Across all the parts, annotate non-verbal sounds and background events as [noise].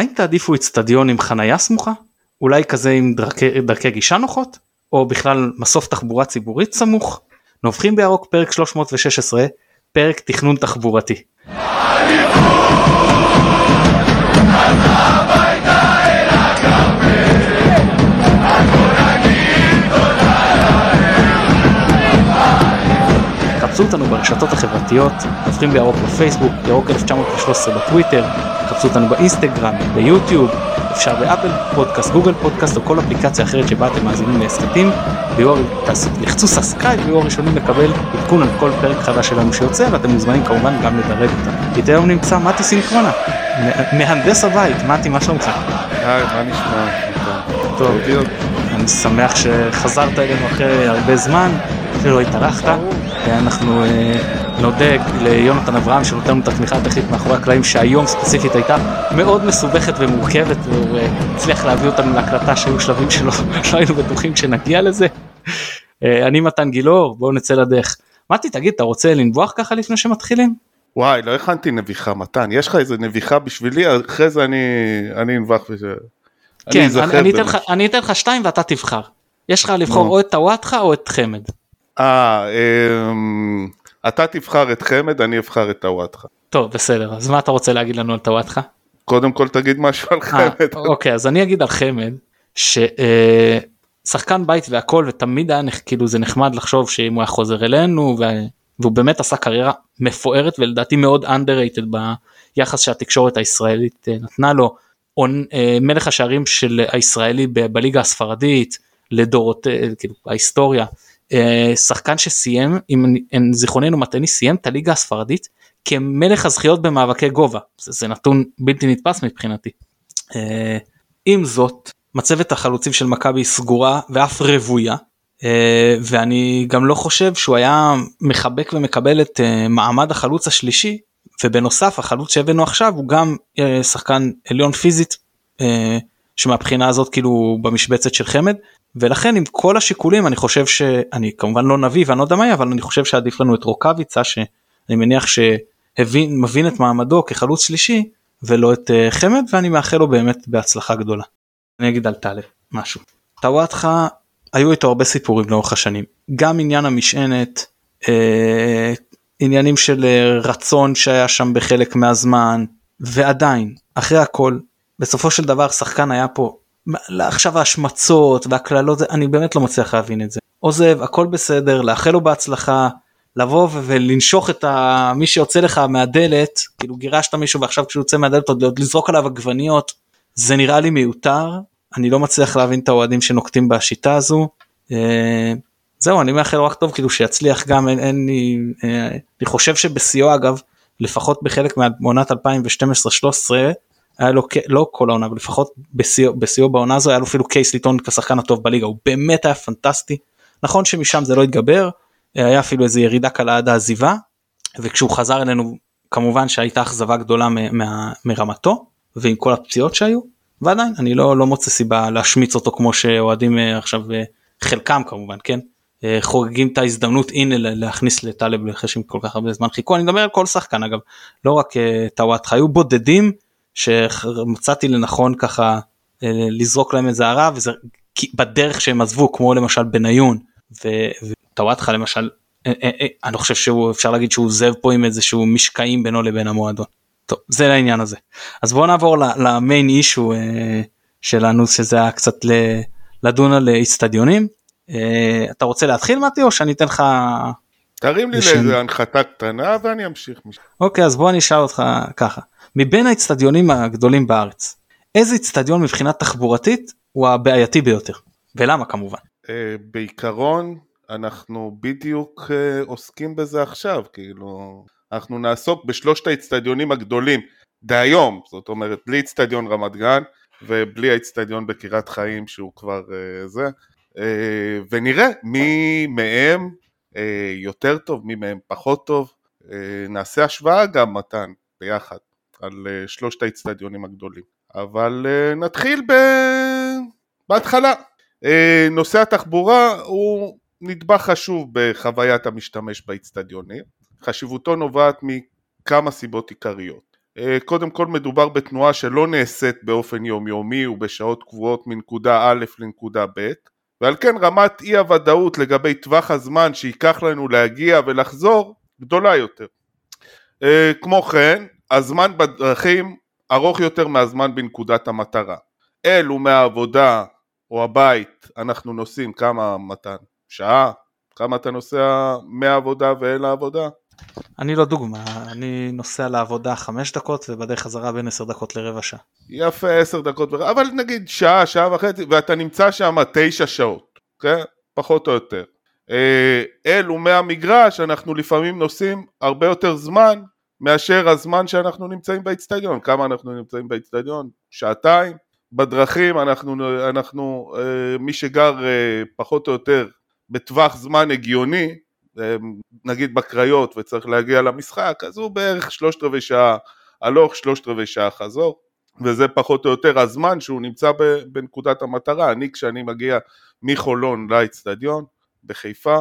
האם תעדיפו אצטדיון עם חנייה סמוכה? אולי כזה עם דרכי, דרכי גישה נוחות? או בכלל מסוף תחבורה ציבורית סמוך? נובחים בירוק פרק 316, פרק תכנון תחבורתי. חפשו אותנו ברשתות החברתיות, נובחים בירוק בפייסבוק, ירוק 1913 בטוויטר, חפשו אותנו באינסטגרם, ביוטיוב, אפשר באפל פודקאסט, גוגל פודקאסט או כל אפליקציה אחרת שבה אתם מאזינים להסכתים, לחצו subscribe ותהיו הראשונים לקבל עדכון על כל פרק חדש שלנו שיוצא ואתם מוזמנים כמובן גם לדרג אותנו. איתי היום נמצא מתי סינכרונה, מהנדס הבית, מתי מה שלומך? היי, מה נשמע? טוב, אני שמח שחזרת אלינו אחרי הרבה זמן, שלא התארחת, אנחנו נודה ליונתן אברהם שנותן לנו את התמיכה הטכנית מאחורי הקלעים שהיום ספציפית הייתה מאוד מסובכת ומורכבת והוא הצליח להביא אותנו להקלטה שהיו שלבים שלא [laughs] לא היינו בטוחים שנגיע לזה. אני מתן גילאור בואו נצא לדרך. מתי תגיד אתה רוצה לנבוח ככה לפני שמתחילים? וואי לא הכנתי נביחה מתן יש לך איזה נביחה בשבילי אחרי זה אני אני אנבח. כן אני, אני, אתן לך, אני אתן לך שתיים ואתה תבחר. יש לך לבחור או את טוואטחה או את חמד. אה, אמ, אתה תבחר את חמד, אני אבחר את טוואטחה. טוב, בסדר, אז מה אתה רוצה להגיד לנו על טוואטחה? קודם כל תגיד משהו על חמד. [laughs] אוקיי, אז אני אגיד על חמד, ששחקן בית והכל, ותמיד היה כאילו זה נחמד לחשוב שאם הוא היה חוזר אלינו, והוא באמת עשה קריירה מפוארת ולדעתי מאוד underrated ביחס שהתקשורת הישראלית נתנה לו. מלך השערים של הישראלי בליגה הספרדית לדורות כאילו ההיסטוריה אה, שחקן שסיים אם זיכרוננו מטעני סיים את הליגה הספרדית כמלך הזכיות במאבקי גובה זה, זה נתון בלתי נתפס מבחינתי. אה, עם זאת מצבת החלוצים של מכבי סגורה ואף רוויה אה, ואני גם לא חושב שהוא היה מחבק ומקבל את מעמד החלוץ השלישי ובנוסף החלוץ שהבאנו עכשיו הוא גם שחקן עליון פיזית שמבחינה הזאת כאילו במשבצת של חמד ולכן עם כל השיקולים אני חושב שאני כמובן לא נביא ואני לא יודע מה יהיה אבל אני חושב שעדיף לנו את רוקאביצה שאני מניח שהבין מבין את מעמדו כחלוץ שלישי ולא את uh, חמד ואני מאחל לו באמת בהצלחה גדולה. אני אגיד על טלב משהו. טוואטחה היו איתו הרבה סיפורים לאורך השנים גם עניין המשענת אה, עניינים של אה, רצון שהיה שם בחלק מהזמן ועדיין אחרי הכל בסופו של דבר שחקן היה פה עכשיו ההשמצות והקללות אני באמת לא מצליח להבין את זה עוזב הכל בסדר לאחל לו בהצלחה לבוא ולנשוך את ה... מי שיוצא לך מהדלת כאילו גירשת מישהו ועכשיו כשהוא יוצא מהדלת עוד לזרוק עליו עגבניות זה נראה לי מיותר אני לא מצליח להבין את האוהדים שנוקטים בשיטה הזו. אה, זהו אני מאחל רק טוב כאילו שיצליח גם אין, אין לי אה, אני חושב שבשיאו אגב לפחות בחלק מעונת 2012-2013 היה לו לא כל העונה אבל לפחות בשיאו בעונה הזו היה לו אפילו קייס לטעון כשחקן הטוב בליגה. הוא באמת היה פנטסטי. נכון שמשם זה לא התגבר היה אפילו איזה ירידה קלה עד העזיבה וכשהוא חזר אלינו כמובן שהייתה אכזבה גדולה מ- מ- מרמתו ועם כל הפציעות שהיו ועדיין אני לא לא מוצא סיבה להשמיץ אותו כמו שאוהדים אה, עכשיו אה, חלקם כמובן כן? אה, חוגגים את ההזדמנות הנה להכניס לטלב אחרי שהם כל כך הרבה זמן חיכו. אני מדבר על כל שחקן אגב. לא רק טוואטחה היו בודדים שמצאתי לנכון ככה אה, לזרוק להם איזה הערה וזה בדרך שהם עזבו כמו למשל בניון וטוואטחה למשל אה, אה, אני חושב שהוא אפשר להגיד שהוא עוזב פה עם איזה שהוא משקעים בינו לבין המועדון. טוב זה לעניין הזה אז בואו נעבור למיין אישו שלנו שזה היה קצת לדון על איצטדיונים אתה רוצה להתחיל מתי או שאני אתן לך. תרים לי לאיזה הנחתה קטנה ואני אמשיך. אוקיי אז בוא אני אשאל אותך ככה מבין האצטדיונים הגדולים בארץ. איזה אצטדיון מבחינה תחבורתית הוא הבעייתי ביותר? ולמה כמובן. אה, בעיקרון אנחנו בדיוק אה, עוסקים בזה עכשיו כאילו אנחנו נעסוק בשלושת האצטדיונים הגדולים דהיום זאת אומרת בלי אצטדיון רמת גן ובלי האצטדיון בקריית חיים שהוא כבר uh, זה. ונראה מי מהם יותר טוב מי מהם פחות טוב. נעשה השוואה גם מתן ביחד על אה, שלושת האצטדיונים הגדולים. אבל אה, נתחיל ב... בהתחלה. אה, נושא התחבורה הוא נדבך חשוב בחוויית המשתמש באצטדיונים. חשיבותו נובעת מכמה סיבות עיקריות. קודם כל מדובר בתנועה שלא נעשית באופן יומיומי ובשעות קבועות מנקודה א' לנקודה ב', ועל כן רמת אי הוודאות לגבי טווח הזמן שייקח לנו להגיע ולחזור גדולה יותר. כמו כן, הזמן בדרכים ארוך יותר מהזמן בנקודת המטרה. אל ומהעבודה או הבית אנחנו נוסעים כמה מתן? שעה? כמה אתה נוסע מהעבודה ואל העבודה? אני לא דוגמה, אני נוסע לעבודה חמש דקות ובדרך חזרה בין עשר דקות לרבע שעה. יפה, עשר דקות, אבל נגיד שעה, שעה וחצי, ואתה נמצא שם תשע שעות, כן? פחות או יותר. אה, אל ומהמגרש אנחנו לפעמים נוסעים הרבה יותר זמן מאשר הזמן שאנחנו נמצאים באיצטדיון. כמה אנחנו נמצאים באיצטדיון? שעתיים. בדרכים אנחנו, אנחנו אה, מי שגר אה, פחות או יותר בטווח זמן הגיוני, נגיד בקריות וצריך להגיע למשחק, אז הוא בערך שלושת רבעי שעה הלוך, שלושת רבעי שעה חזור, וזה פחות או יותר הזמן שהוא נמצא בנקודת המטרה. אני כשאני מגיע מחולון לאצטדיון בחיפה,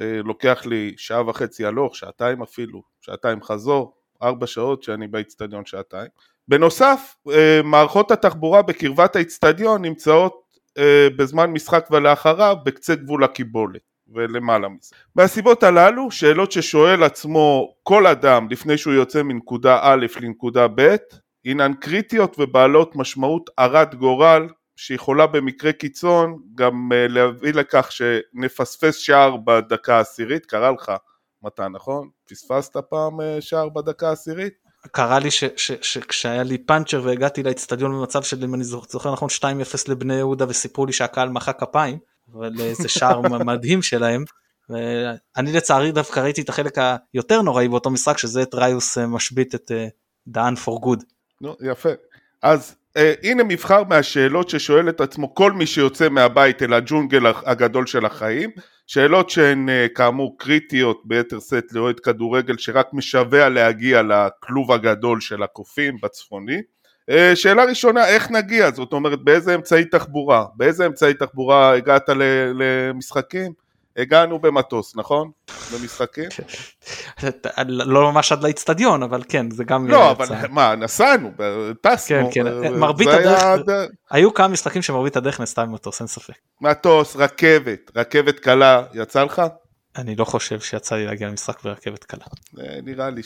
אה, לוקח לי שעה וחצי הלוך, שעתיים אפילו, שעתיים חזור, ארבע שעות שאני באצטדיון שעתיים. בנוסף, אה, מערכות התחבורה בקרבת האצטדיון נמצאות אה, בזמן משחק ולאחריו בקצה גבול הקיבולת. ולמעלה מזה. מהסיבות הללו, שאלות ששואל עצמו כל אדם לפני שהוא יוצא מנקודה א' לנקודה ב', הינן קריטיות ובעלות משמעות הרת גורל שיכולה במקרה קיצון גם אה, להביא לכך שנפספס שער בדקה העשירית, קרה לך מתן נכון? פספסת פעם אה, שער בדקה העשירית? קרה לי שכשהיה לי פאנצ'ר והגעתי לאצטדיון במצב של אם אני זוכר נכון 2-0 לבני יהודה וסיפרו לי שהקהל מחא כפיים אבל זה שער [laughs] מדהים שלהם. אני לצערי דווקא ראיתי את החלק היותר נוראי באותו משחק שזה את ריוס אה, משבית את אה, דאן פור גוד. נו יפה. אז אה, הנה מבחר מהשאלות ששואל את עצמו כל מי שיוצא מהבית אל הג'ונגל הגדול של החיים. שאלות שהן אה, כאמור קריטיות ביתר שאת לאוהד כדורגל שרק משווע להגיע לכלוב הגדול של הקופים בצפוני. אה, שאלה ראשונה, איך נגיע? זאת אומרת, באיזה אמצעי תחבורה? באיזה אמצעי תחבורה הגעת למשחקים? הגענו במטוס, נכון? במשחקים? לא ממש עד לאיצטדיון, אבל כן, זה גם... לא, אבל מה, נסענו, טסנו. כן, כן, מרבית הדרך, היו כמה משחקים שמרבית הדרך נעשתה במטוס, אין ספק. מטוס, רכבת, רכבת קלה, יצא לך? אני לא חושב שיצא לי להגיע למשחק ברכבת קלה. אה, נראה לי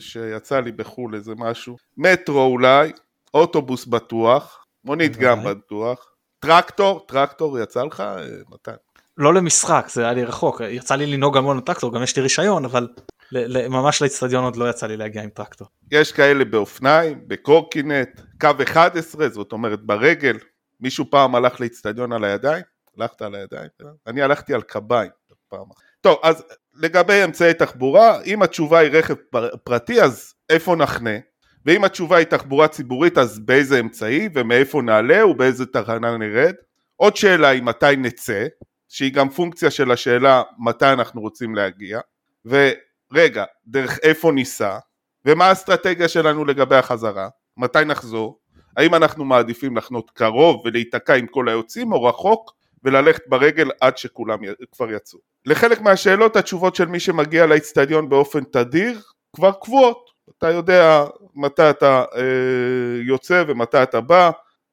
שיצא לי בחו"ל איזה משהו. מטרו אולי, אוטובוס בטוח, מונית גם בטוח, טרקטור, טרקטור יצא לך? אה, מתן. לא למשחק, זה היה לי רחוק, יצא לי לנהוג המון טרקטור, גם יש לי רישיון, אבל ממש לאצטדיון עוד לא יצא לי להגיע עם טרקטור. יש כאלה באופניים, בקורקינט, קו 11, זאת אומרת ברגל, מישהו פעם הלך לאצטדיון על הידיים? הלכת על הידיים? אני הלכתי על קביים פעם. טוב, אז לגבי אמצעי תחבורה, אם התשובה היא רכב פרטי, אז איפה נחנה? ואם התשובה היא תחבורה ציבורית, אז באיזה אמצעי ומאיפה נעלה ובאיזה תחנה נרד? עוד שאלה היא מתי נצא, שהיא גם פונקציה של השאלה מתי אנחנו רוצים להגיע, ורגע, דרך איפה ניסע, ומה האסטרטגיה שלנו לגבי החזרה, מתי נחזור, האם אנחנו מעדיפים לחנות קרוב ולהיתקע עם כל היוצאים או רחוק וללכת ברגל עד שכולם כבר יצאו. לחלק מהשאלות התשובות של מי שמגיע לאצטדיון באופן תדיר כבר קבועות, אתה יודע מתי אתה אה, יוצא ומתי אתה בא,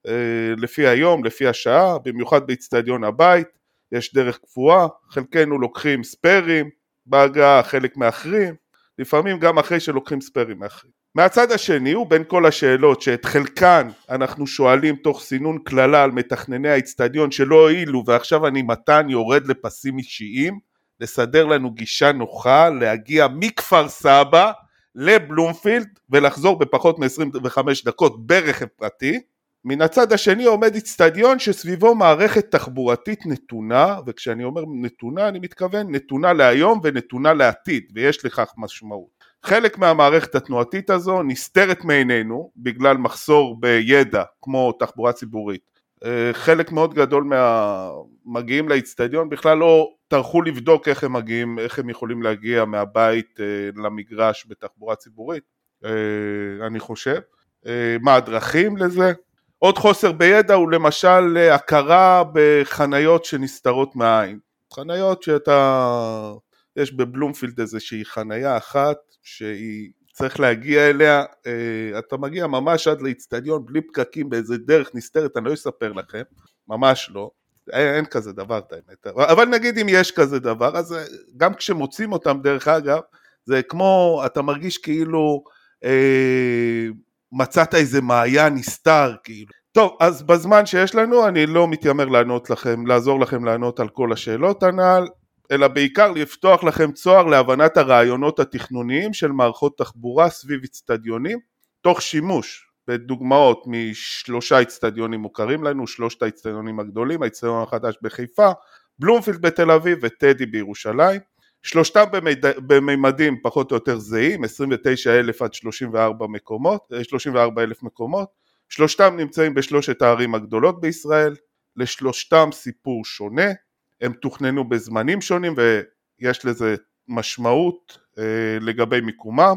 אה, לפי היום, לפי השעה, במיוחד באצטדיון הבית, יש דרך קבועה, חלקנו לוקחים ספיירים בהגעה, חלק מאחרים, לפעמים גם אחרי שלוקחים ספיירים מאחרים. מהצד השני ובין כל השאלות שאת חלקן אנחנו שואלים תוך סינון קללה על מתכנני האצטדיון שלא הועילו ועכשיו אני מתן יורד לפסים אישיים לסדר לנו גישה נוחה להגיע מכפר סבא לבלומפילד ולחזור בפחות מ-25 דקות ברכב פרטי מן הצד השני עומד אצטדיון שסביבו מערכת תחבורתית נתונה, וכשאני אומר נתונה אני מתכוון נתונה להיום ונתונה לעתיד, ויש לכך משמעות. חלק מהמערכת התנועתית הזו נסתרת מעינינו בגלל מחסור בידע כמו תחבורה ציבורית. אה, חלק מאוד גדול מהמגיעים לאצטדיון בכלל לא טרחו לבדוק איך הם מגיעים, איך הם יכולים להגיע מהבית אה, למגרש בתחבורה ציבורית, אה, אני חושב. מה הדרכים לזה? עוד חוסר בידע הוא למשל הכרה בחניות שנסתרות מהעין. חניות שאתה... יש בבלומפילד איזושהי חניה אחת שהיא צריך להגיע אליה, אה, אתה מגיע ממש עד לאיצטדיון בלי פקקים באיזה דרך נסתרת, אני לא אספר לכם, ממש לא, אין, אין כזה דבר את האמת, אבל נגיד אם יש כזה דבר, אז אה, גם כשמוצאים אותם דרך אגב, זה כמו, אתה מרגיש כאילו אה, מצאת איזה מעיין נסתר, כאילו. טוב, אז בזמן שיש לנו אני לא מתיימר לענות לכם, לעזור לכם לענות על כל השאלות הנ"ל, אלא בעיקר לפתוח לכם צוהר להבנת הרעיונות התכנוניים של מערכות תחבורה סביב אצטדיונים, תוך שימוש בדוגמאות משלושה אצטדיונים מוכרים לנו, שלושת האצטדיונים הגדולים, האצטדיון החדש בחיפה, בלומפילד בתל אביב וטדי בירושלים, שלושתם במיד... במימדים פחות או יותר זהים, 29 אלף עד 34 מקומות, 34 אלף מקומות, שלושתם נמצאים בשלושת הערים הגדולות בישראל, לשלושתם סיפור שונה, הם תוכננו בזמנים שונים ויש לזה משמעות אה, לגבי מיקומם.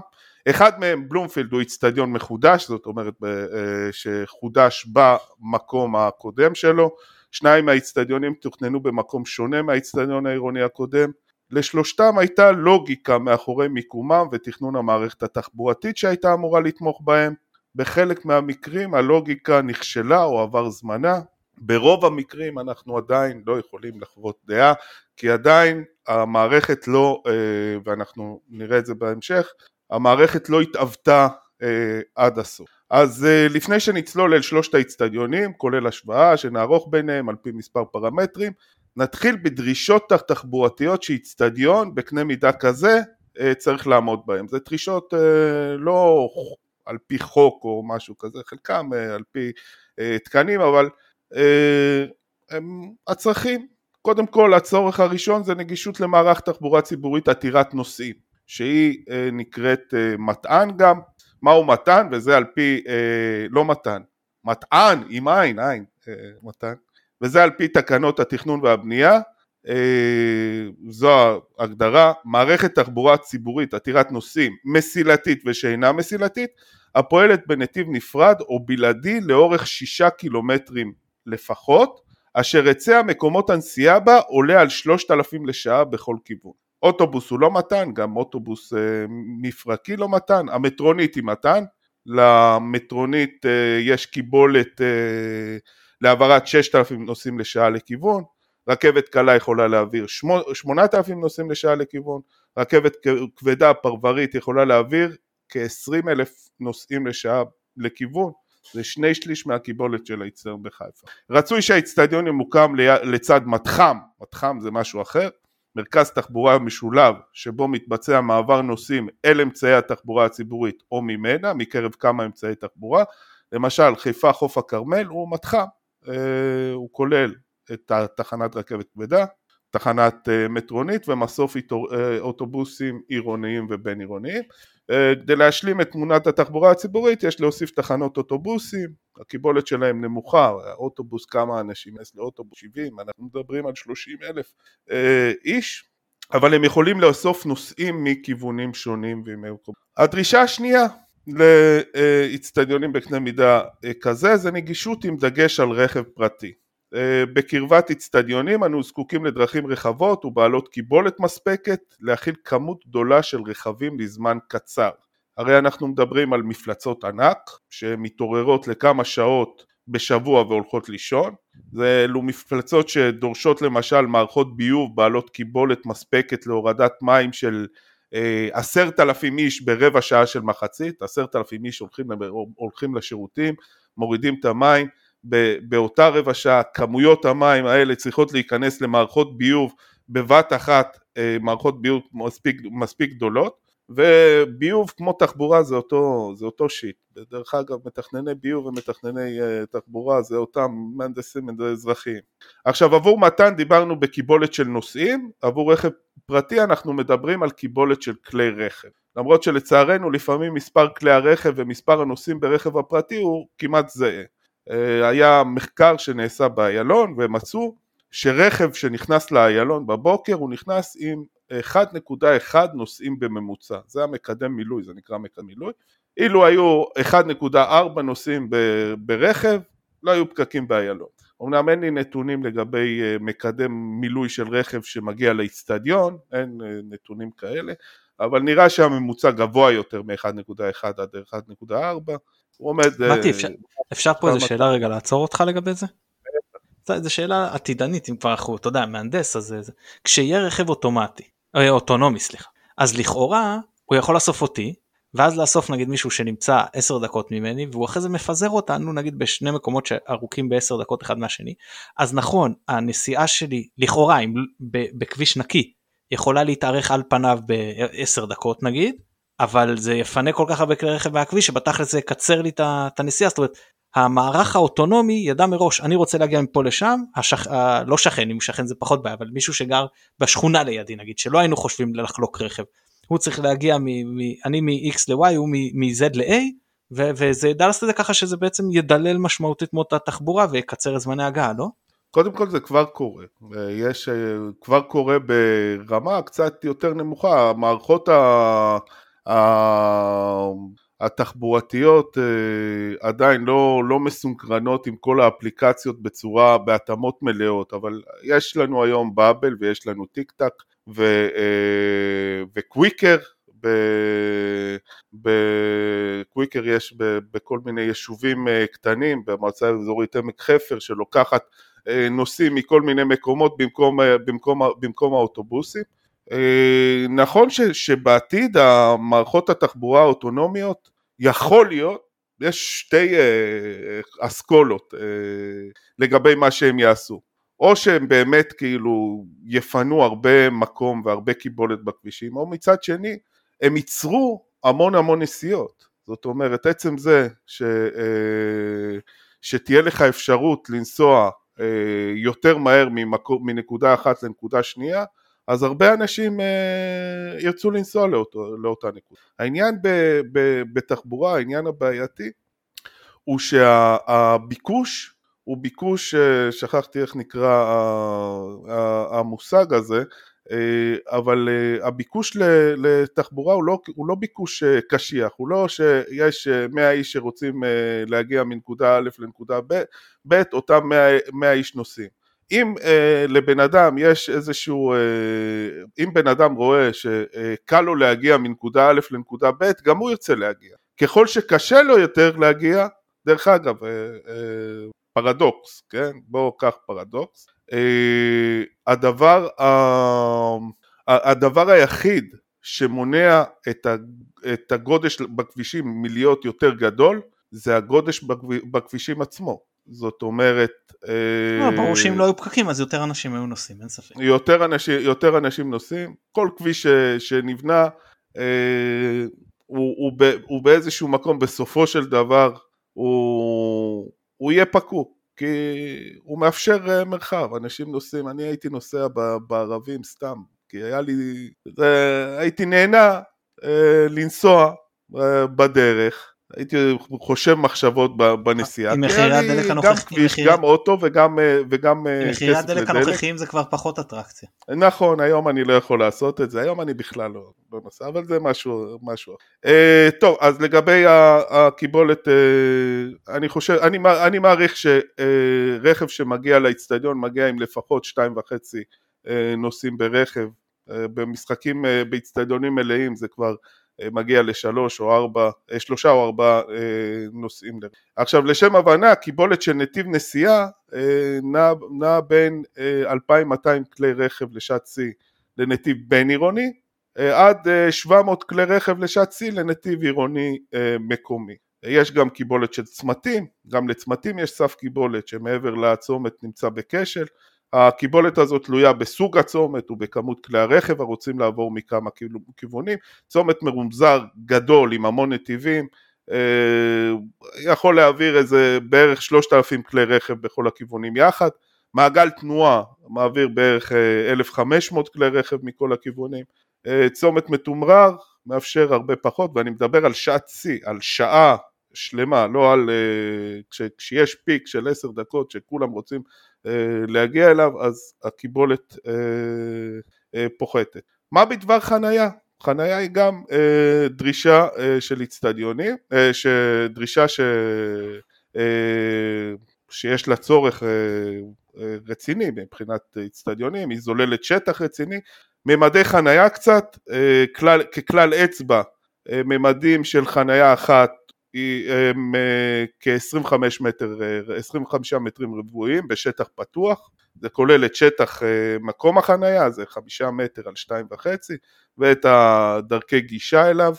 אחד מהם, בלומפילד, הוא איצטדיון מחודש, זאת אומרת אה, שחודש במקום הקודם שלו. שניים מהאיצטדיונים תוכננו במקום שונה מהאיצטדיון העירוני הקודם. לשלושתם הייתה לוגיקה מאחורי מיקומם ותכנון המערכת התחבורתית שהייתה אמורה לתמוך בהם. בחלק מהמקרים הלוגיקה נכשלה או עבר זמנה, ברוב המקרים אנחנו עדיין לא יכולים לחוות דעה כי עדיין המערכת לא, אה, ואנחנו נראה את זה בהמשך, המערכת לא התאבתה אה, עד הסוף. אז אה, לפני שנצלול אל שלושת האצטדיונים, כולל השוואה שנערוך ביניהם על פי מספר פרמטרים, נתחיל בדרישות תחבורתיות שאיצטדיון בקנה מידה כזה צריך לעמוד בהם. זה דרישות לא על פי חוק או משהו כזה, חלקם על פי תקנים, אבל אה, הם הצרכים. קודם כל הצורך הראשון זה נגישות למערך תחבורה ציבורית עתירת נוסעים שהיא אה, נקראת אה, מטען גם, מהו מטען וזה על פי, לא מטען, מטען עם עין, עין, מטען, וזה על פי תקנות התכנון והבנייה, זו ההגדרה, מערכת תחבורה ציבורית עתירת נוסעים מסילתית ושאינה מסילתית הפועלת בנתיב נפרד או בלעדי לאורך שישה קילומטרים לפחות, אשר היצע מקומות הנסיעה בה עולה על שלושת אלפים לשעה בכל כיוון. אוטובוס הוא לא מתן, גם אוטובוס אה, מפרקי לא מתן, המטרונית היא מתן, למטרונית אה, יש קיבולת אה, להעברת ששת אלפים נוסעים לשעה לכיוון, רכבת קלה יכולה להעביר שמונת אלפים נוסעים לשעה לכיוון, רכבת כבדה פרברית יכולה להעביר כ-20 אלף נוסעים לשעה לכיוון, זה שני שליש מהקיבולת של האיצטדיון בחיפה. רצוי שהאיצטדיון ימוקם לצד מתחם, מתחם זה משהו אחר, מרכז תחבורה משולב שבו מתבצע מעבר נוסעים אל אמצעי התחבורה הציבורית או ממנה, מקרב כמה אמצעי תחבורה, למשל חיפה חוף הכרמל הוא מתחם, הוא כולל את תחנת רכבת כבדה, תחנת אה, מטרונית ומסוף אה, אוטובוסים עירוניים ובין עירוניים. אה, כדי להשלים את תמונת התחבורה הציבורית יש להוסיף תחנות אוטובוסים, הקיבולת שלהם נמוכה, אוטובוס כמה אנשים, יש לאוטובוס? 70, אנחנו מדברים על 30 אלף אה, איש, אבל הם יכולים לאסוף נוסעים מכיוונים שונים הדרישה השנייה לאצטדיונים בקנה מידה אה, כזה זה נגישות עם דגש על רכב פרטי אה, בקרבת אצטדיונים אנו זקוקים לדרכים רחבות ובעלות קיבולת מספקת להכיל כמות גדולה של רכבים לזמן קצר. הרי אנחנו מדברים על מפלצות ענק שמתעוררות לכמה שעות בשבוע והולכות לישון. אלו מפלצות שדורשות למשל מערכות ביוב בעלות קיבולת מספקת להורדת מים של עשרת אלפים איש ברבע שעה של מחצית, עשרת אלפים איש הולכים, הולכים לשירותים, מורידים את המים. באותה רבע שעה כמויות המים האלה צריכות להיכנס למערכות ביוב בבת אחת אה, מערכות ביוב מספיק, מספיק גדולות וביוב כמו תחבורה זה אותו, זה אותו שיט. דרך אגב מתכנני ביוב ומתכנני uh, תחבורה זה אותם מהנדסים אזרחיים. עכשיו עבור מתן דיברנו בקיבולת של נוסעים עבור רכב פרטי אנחנו מדברים על קיבולת של כלי רכב. למרות שלצערנו לפעמים מספר כלי הרכב ומספר הנוסעים ברכב הפרטי הוא כמעט זהה. אה, היה מחקר שנעשה באיילון ומצאו שרכב שנכנס לאיילון בבוקר הוא נכנס עם 1.1 נוסעים בממוצע, זה המקדם מילוי, זה נקרא מקדם מילוי, אילו היו 1.4 נוסעים ברכב לא היו פקקים באיילון. אמנם אין לי נתונים לגבי אה, מקדם מילוי של רכב שמגיע לאיצטדיון, אין אה, נתונים כאלה, אבל נראה שהממוצע גבוה יותר מ-1.1 עד 1.4, הוא עומד... מתי, אפשר, אפשר פה איזה שאלה רגע לעצור אותך לגבי זה? זו שאלה עתידנית אם כבר אנחנו, אתה יודע, מהנדס, אז זה, כשיהיה רכב אוטומטי, אוטונומי סליחה, אז לכאורה הוא יכול לאסוף אותי, ואז לאסוף נגיד מישהו שנמצא 10 דקות ממני והוא אחרי זה מפזר אותנו נגיד בשני מקומות שארוכים ב-10 דקות אחד מהשני אז נכון הנסיעה שלי לכאורה אם בכביש נקי יכולה להתארך על פניו ב-10 דקות נגיד אבל זה יפנה כל כך הרבה כלי רכב מהכביש שבתכל'ס זה יקצר לי את הנסיעה זאת אומרת המערך האוטונומי ידע מראש אני רוצה להגיע מפה לשם השכ... לא שכן אם שכן זה פחות בעיה אבל מישהו שגר בשכונה לידי נגיד שלא היינו חושבים לחלוק רכב הוא צריך להגיע מ... מ אני מ-x ל-y הוא מ-z ל-a ו- וזה ידע לעשות את זה ככה שזה בעצם ידלל משמעותית מאוד את התחבורה ויקצר את זמני הגעה לא? קודם כל זה כבר קורה, יש, כבר קורה ברמה קצת יותר נמוכה, המערכות ה... התחבורתיות אה, עדיין לא, לא מסונכרנות עם כל האפליקציות בצורה, בהתאמות מלאות, אבל יש לנו היום באבל ויש לנו טיק טק אה, וקוויקר, בקוויקר יש בכל מיני יישובים אה, קטנים, במועצה האזורית עמק חפר שלוקחת נוסעים מכל מיני מקומות במקום, במקום, במקום האוטובוסים. נכון ש, שבעתיד המערכות התחבורה האוטונומיות יכול להיות, יש שתי אסכולות לגבי מה שהם יעשו. או שהם באמת כאילו יפנו הרבה מקום והרבה קיבולת בכבישים, או מצד שני הם ייצרו המון המון נסיעות. זאת אומרת, עצם זה ש, אה, שתהיה לך אפשרות לנסוע אה, יותר מהר ממקור, מנקודה אחת לנקודה שנייה, אז הרבה אנשים אה, ירצו לנסוע לאותו, לאותה נקודה. העניין ב, ב, בתחבורה, העניין הבעייתי, הוא שהביקוש הוא ביקוש, שכחתי איך נקרא המושג הזה, אה, אבל אה, הביקוש לתחבורה הוא לא, הוא לא ביקוש אה, קשיח, הוא לא שיש 100 איש שרוצים להגיע מנקודה א' לנקודה ב', אותם 100, 100 איש נוסעים. אם אה, לבן אדם יש איזשהו, אה, אם בן אדם רואה שקל לו להגיע מנקודה א' לנקודה ב', גם הוא ירצה להגיע. ככל שקשה לו יותר להגיע, דרך אגב, אה, אה, פרדוקס, כן? בואו קח פרדוקס. אה, הדבר, הדבר היחיד שמונע את הגודש בכבישים מלהיות יותר גדול זה הגודש בכבישים עצמו. זאת אומרת... לא, ברור שאם לא היו פקקים אז יותר אנשים היו נוסעים, אין ספק. יותר אנשים, יותר אנשים נוסעים, כל כביש שנבנה אה, הוא, הוא, הוא באיזשהו מקום בסופו של דבר הוא, הוא יהיה פקוק, כי הוא מאפשר אה, מרחב, אנשים נוסעים, אני הייתי נוסע בערבים סתם, כי היה לי, זה, הייתי נהנה אה, לנסוע אה, בדרך, הייתי חושב מחשבות בנסיעה. עם מחירי הדלק הנוכחי. גם כביש, גם אוטו וגם, אה, וגם עם מחירי הדלק הנוכחיים זה כבר פחות אטרקציה. נכון, היום אני לא יכול לעשות את זה, היום אני בכלל לא, לא נוסע, אבל זה משהו, משהו. אה, טוב, אז לגבי הקיבולת, אה, אני חושב, אני, אני מעריך שרכב שמגיע לאיצטדיון מגיע עם לפחות שתיים וחצי אה, נוסעים ברכב, אה, במשחקים אה, באיצטדיונים מלאים זה כבר אה, מגיע לשלוש או ארבע, אה, שלושה או ארבע אה, נוסעים. עכשיו לשם הבנה, קיבולת של נתיב נסיעה נע, נע בין 2,200 כלי רכב לשעת שיא לנתיב בין עירוני עד 700 כלי רכב לשעת שיא לנתיב עירוני מקומי. יש גם קיבולת של צמתים, גם לצמתים יש סף קיבולת שמעבר לצומת נמצא בכשל, הקיבולת הזאת תלויה בסוג הצומת ובכמות כלי הרכב הרוצים לעבור מכמה כיוונים, צומת מרומזר גדול עם המון נתיבים אה, יכול להעביר איזה בערך 3,000 כלי רכב בכל הכיוונים יחד, מעגל תנועה מעביר בערך 1,500 אה, כלי רכב מכל הכיוונים, אה, צומת מתומרר מאפשר הרבה פחות ואני מדבר על שעת שיא, על שעה שלמה, לא על כשיש פיק של עשר דקות שכולם רוצים להגיע אליו אז הקיבולת אה, אה, פוחתת. מה בדבר חנייה? חנייה היא גם דרישה של אצטדיונים, דרישה ש... שיש לה צורך רציני מבחינת אצטדיונים, היא זוללת שטח רציני ממדי חנייה קצת, אה, כלל, ככלל אצבע, אה, ממדים של חנייה אחת הם כ-25 מטר, 25 מטרים רבועים בשטח פתוח, זה כולל את שטח מקום החנייה, זה חמישה מטר על שתיים וחצי, ואת הדרכי גישה אליו,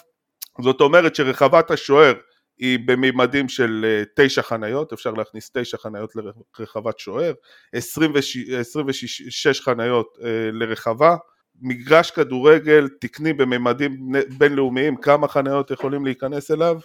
זאת אומרת שרחבת השוער היא בממדים של אה, תשע חניות, אפשר להכניס תשע חניות לרחבת שוער, 26, 26 חניות אה, לרחבה, מגרש כדורגל תקני בממדים בינלאומיים, כמה חניות יכולים להיכנס אליו?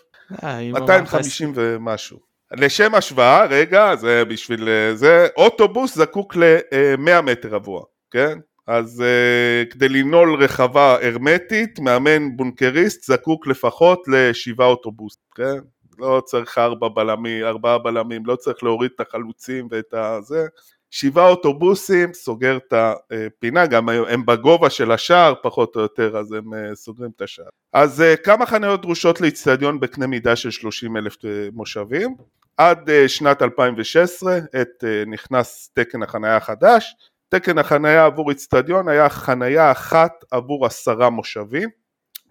250 אה, ומשהו. לשם השוואה, רגע, זה בשביל זה, אוטובוס זקוק ל-100 מטר רבוע, כן? אז uh, כדי לנעול רחבה הרמטית, מאמן בונקריסט זקוק לפחות לשבעה אוטובוס, כן? לא צריך ארבע בלמים, ארבעה בלמים, לא צריך להוריד את החלוצים ואת הזה. שבעה אוטובוסים, סוגר את הפינה, גם הם בגובה של השער פחות או יותר, אז הם uh, סוגרים את השער. אז uh, כמה חניות דרושות לאיצטדיון בקנה מידה של 30 אלף מושבים? עד שנת 2016 עת uh, נכנס תקן החניה החדש, תקן החנייה עבור איצטדיון היה חנייה אחת עבור עשרה מושבים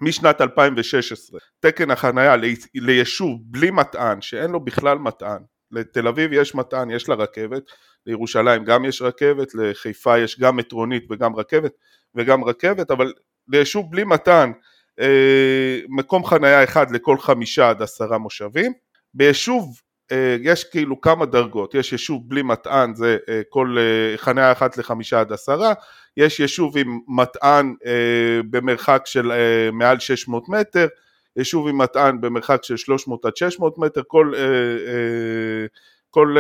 משנת 2016 תקן החנייה ליישוב בלי מטען שאין לו בכלל מטען לתל אביב יש מטען, יש לה רכבת, לירושלים גם יש רכבת, לחיפה יש גם מטרונית וגם רכבת וגם רכבת, אבל ליישוב בלי מטען אה, מקום חנייה אחד לכל חמישה עד עשרה מושבים, ביישוב אה, יש כאילו כמה דרגות, יש יישוב בלי מטען זה אה, כל חניה אחת לחמישה עד עשרה, יש יישוב עם מטען במרחק של מעל 600 מטר, יישוב עם מטען במרחק של 300 עד 600 מטר, כל, כל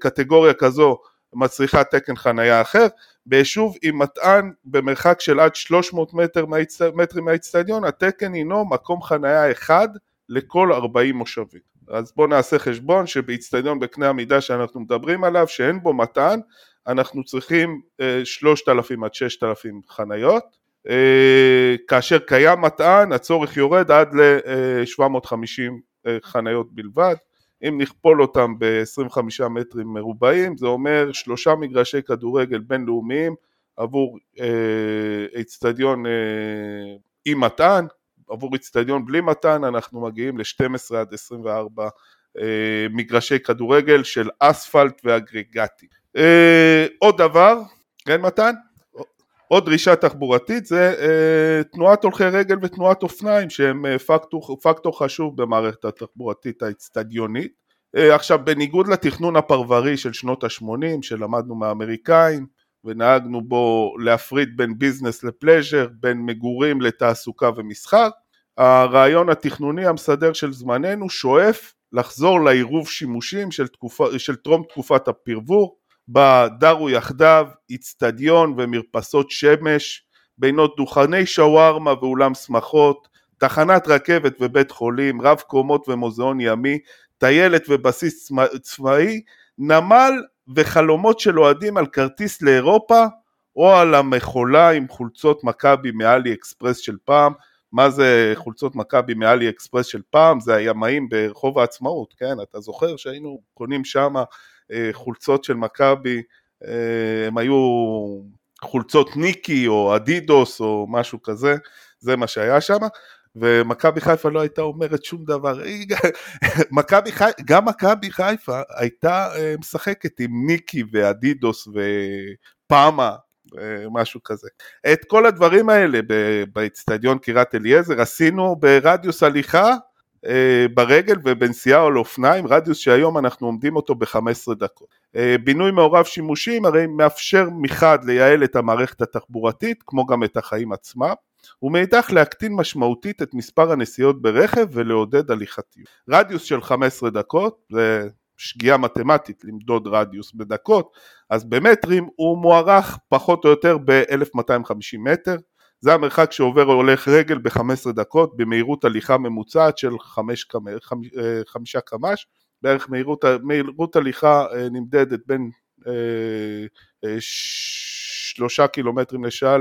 קטגוריה כזו מצריכה תקן חניה אחר, ביישוב עם מטען במרחק של עד 300 מטר מטרים מהאיצטדיון התקן הינו מקום חניה אחד לכל 40 מושבים. אז בואו נעשה חשבון שבאיצטדיון בקנה המידה שאנחנו מדברים עליו שאין בו מתן אנחנו צריכים 3,000 אה, עד 6,000 חניות. אה, כאשר קיים מטען הצורך יורד עד ל-750 אה, חניות בלבד אם נכפול אותם ב-25 מטרים מרובעים זה אומר שלושה מגרשי כדורגל בינלאומיים עבור איצטדיון עם מטען עבור איצטדיון בלי מתן אנחנו מגיעים ל-12 עד 24 אה, מגרשי כדורגל של אספלט ואגרגטי. אה, עוד דבר, כן מתן? עוד דרישה תחבורתית זה אה, תנועת הולכי רגל ותנועת אופניים שהם אה, פקטור, פקטור חשוב במערכת התחבורתית האצטדיונית. אה, עכשיו בניגוד לתכנון הפרברי של שנות ה-80 שלמדנו מהאמריקאים ונהגנו בו להפריד בין ביזנס לפלז'ר, בין מגורים לתעסוקה ומסחר, הרעיון התכנוני המסדר של זמננו שואף לחזור לעירוב שימושים של, טרום תקופת הפרבור, בה דרו יחדיו איצטדיון ומרפסות שמש, בינות דוכני שווארמה ואולם שמחות, תחנת רכבת ובית חולים, רב קומות ומוזיאון ימי, טיילת ובסיס צבאי, נמל וחלומות של אוהדים על כרטיס לאירופה או על המכולה עם חולצות מכבי מאלי אקספרס של פעם מה זה חולצות מכבי מאלי אקספרס של פעם, זה הימאים ברחוב העצמאות, כן? אתה זוכר שהיינו קונים שם אה, חולצות של מכבי, אה, הם היו חולצות ניקי או אדידוס או משהו כזה, זה מה שהיה שם. ומכבי חיפה לא הייתה אומרת שום דבר, [laughs] חיפה, גם מכבי חיפה הייתה אה, משחקת עם ניקי ואדידוס ופאמה אה, משהו כזה. את כל הדברים האלה באצטדיון קירת אליעזר עשינו ברדיוס הליכה אה, ברגל ובנסיעה על אופניים, רדיוס שהיום אנחנו עומדים אותו ב-15 דקות. אה, בינוי מעורב שימושים הרי מאפשר מחד לייעל את המערכת התחבורתית כמו גם את החיים עצמם ומאידך להקטין משמעותית את מספר הנסיעות ברכב ולעודד הליכתיות. רדיוס של 15 דקות, זה שגיאה מתמטית למדוד רדיוס בדקות, אז במטרים הוא מוערך פחות או יותר ב-1250 מטר, זה המרחק שעובר הולך רגל ב-15 דקות במהירות הליכה ממוצעת של 5 אה, קמ"ש, בערך מהירות, מהירות הליכה אה, נמדדת בין אה, שלושה קילומטרים לשעה